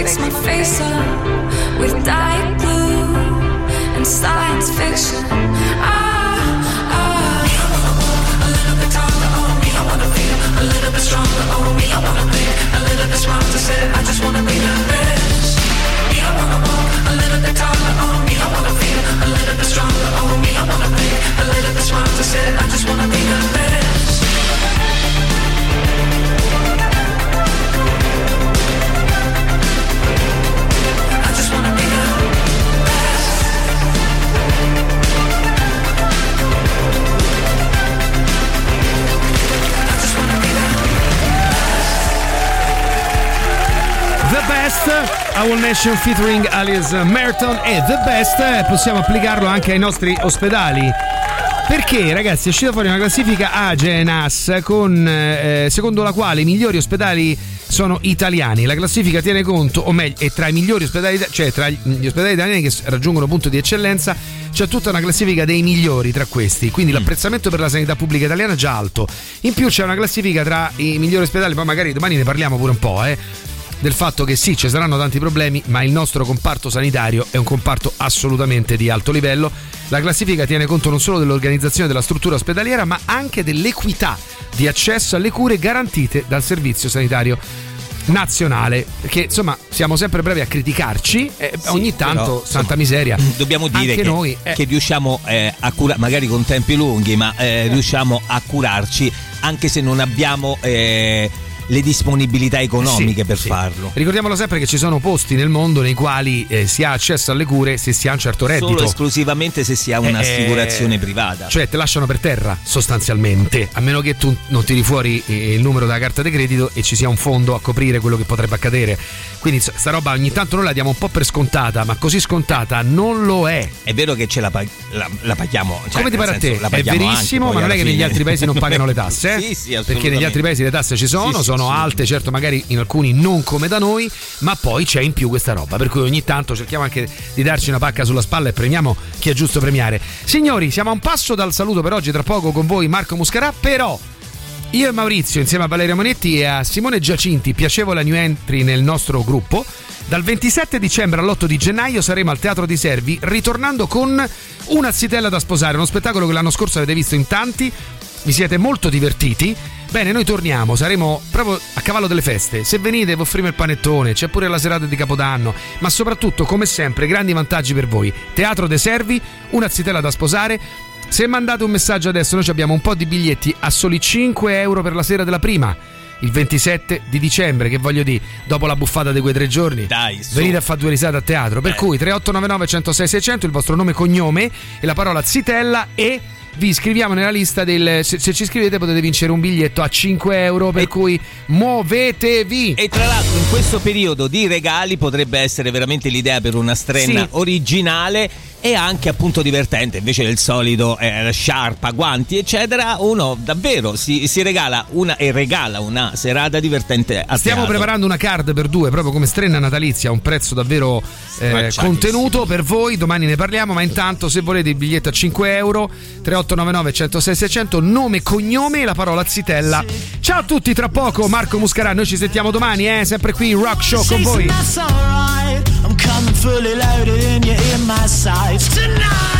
Fix my face up with diet glue and science fiction. Ah, ah. A little bit taller. Oh, me, I wanna feel a little bit stronger. Oh, me, I wanna think a little bit smarter. Said I just wanna be the best. Me, I wanna walk a little bit taller. Oh, me, I wanna feel a little bit stronger. Oh, me, I wanna think a little bit smarter. Said I just Best, Our Nation featuring Alice Merton e The Best possiamo applicarlo anche ai nostri ospedali. Perché ragazzi è uscita fuori una classifica Agenas con, eh, secondo la quale i migliori ospedali sono italiani. La classifica tiene conto, o meglio, è tra i migliori ospedali, cioè tra gli ospedali italiani che raggiungono punto di eccellenza, c'è tutta una classifica dei migliori tra questi. Quindi l'apprezzamento per la sanità pubblica italiana è già alto. In più c'è una classifica tra i migliori ospedali, poi magari domani ne parliamo pure un po', eh del fatto che sì, ci saranno tanti problemi, ma il nostro comparto sanitario è un comparto assolutamente di alto livello. La classifica tiene conto non solo dell'organizzazione della struttura ospedaliera, ma anche dell'equità di accesso alle cure garantite dal Servizio Sanitario Nazionale. Perché insomma siamo sempre bravi a criticarci e ogni tanto, però, santa miseria, Dobbiamo dire che, noi eh, che riusciamo eh, a curare, magari con tempi lunghi, ma eh, riusciamo a curarci anche se non abbiamo eh, le disponibilità economiche Sì, per sì. farlo. Ricordiamolo sempre che ci sono posti nel mondo nei quali eh, si ha accesso alle cure se si ha un certo reddito. Solo esclusivamente se si ha un'assicurazione Eh, privata. Cioè te lasciano per terra sostanzialmente, a meno che tu non tiri fuori eh, il numero della carta di credito e ci sia un fondo a coprire quello che potrebbe accadere. Quindi sta roba ogni tanto noi la diamo un po' per scontata, ma così scontata non lo è. È vero che ce la, pag- la- la paghiamo. cioè, Come ti pare a te? È verissimo, anche ma non è che negli altri paesi non pagano le tasse, eh? Sì, sì, Perché negli altri paesi le tasse ci sono, Sì, sì, sono alte, certo, magari in alcuni non come da noi, ma poi c'è in più questa roba. Per cui ogni tanto cerchiamo anche di darci una pacca sulla spalla e premiamo chi è giusto premiare. Signori, siamo a un passo dal saluto per oggi, tra poco con voi Marco Muscarà, però. Io e Maurizio, insieme a Valeria Monetti e a Simone Giacinti, piacevole new entry nel nostro gruppo. Dal 27 dicembre all'8 di gennaio saremo al Teatro di Servi, ritornando con una zitella da sposare, uno spettacolo che l'anno scorso avete visto in tanti. vi siete molto divertiti. Bene, noi torniamo, saremo proprio a cavallo delle feste. Se venite, vi offriamo il panettone, c'è pure la serata di Capodanno, ma soprattutto, come sempre, grandi vantaggi per voi. Teatro de Servi, una zitella da sposare. Se mandate un messaggio adesso, noi ci abbiamo un po' di biglietti a soli 5 euro per la sera della prima. Il 27 di dicembre, che voglio dire, dopo la buffata di quei tre giorni, Dai, su. venite a fare due risate a teatro. Per Eh. cui 3899 106 600, il vostro nome e cognome e la parola zitella e vi iscriviamo nella lista del. Se, se ci iscrivete potete vincere un biglietto a 5 euro. Per cui muovetevi. E tra l'altro in questo periodo di regali potrebbe essere veramente l'idea per una strenna Sì. originale e anche appunto divertente, invece del solito eh, sciarpa, guanti eccetera, uno davvero si, si regala una e regala una serata divertente a Stiamo teatro. preparando una card per due, proprio come strenna natalizia, a un prezzo davvero eh, contenuto per voi. Domani ne parliamo, ma intanto se volete il biglietto a 5 euro, 3899 106 600, nome cognome e la parola zitella. Ciao a tutti, tra poco Marco Muscarà, noi ci sentiamo domani, eh, sempre qui in Rock Show con voi. I'm coming fully loaded and you're in my tonight.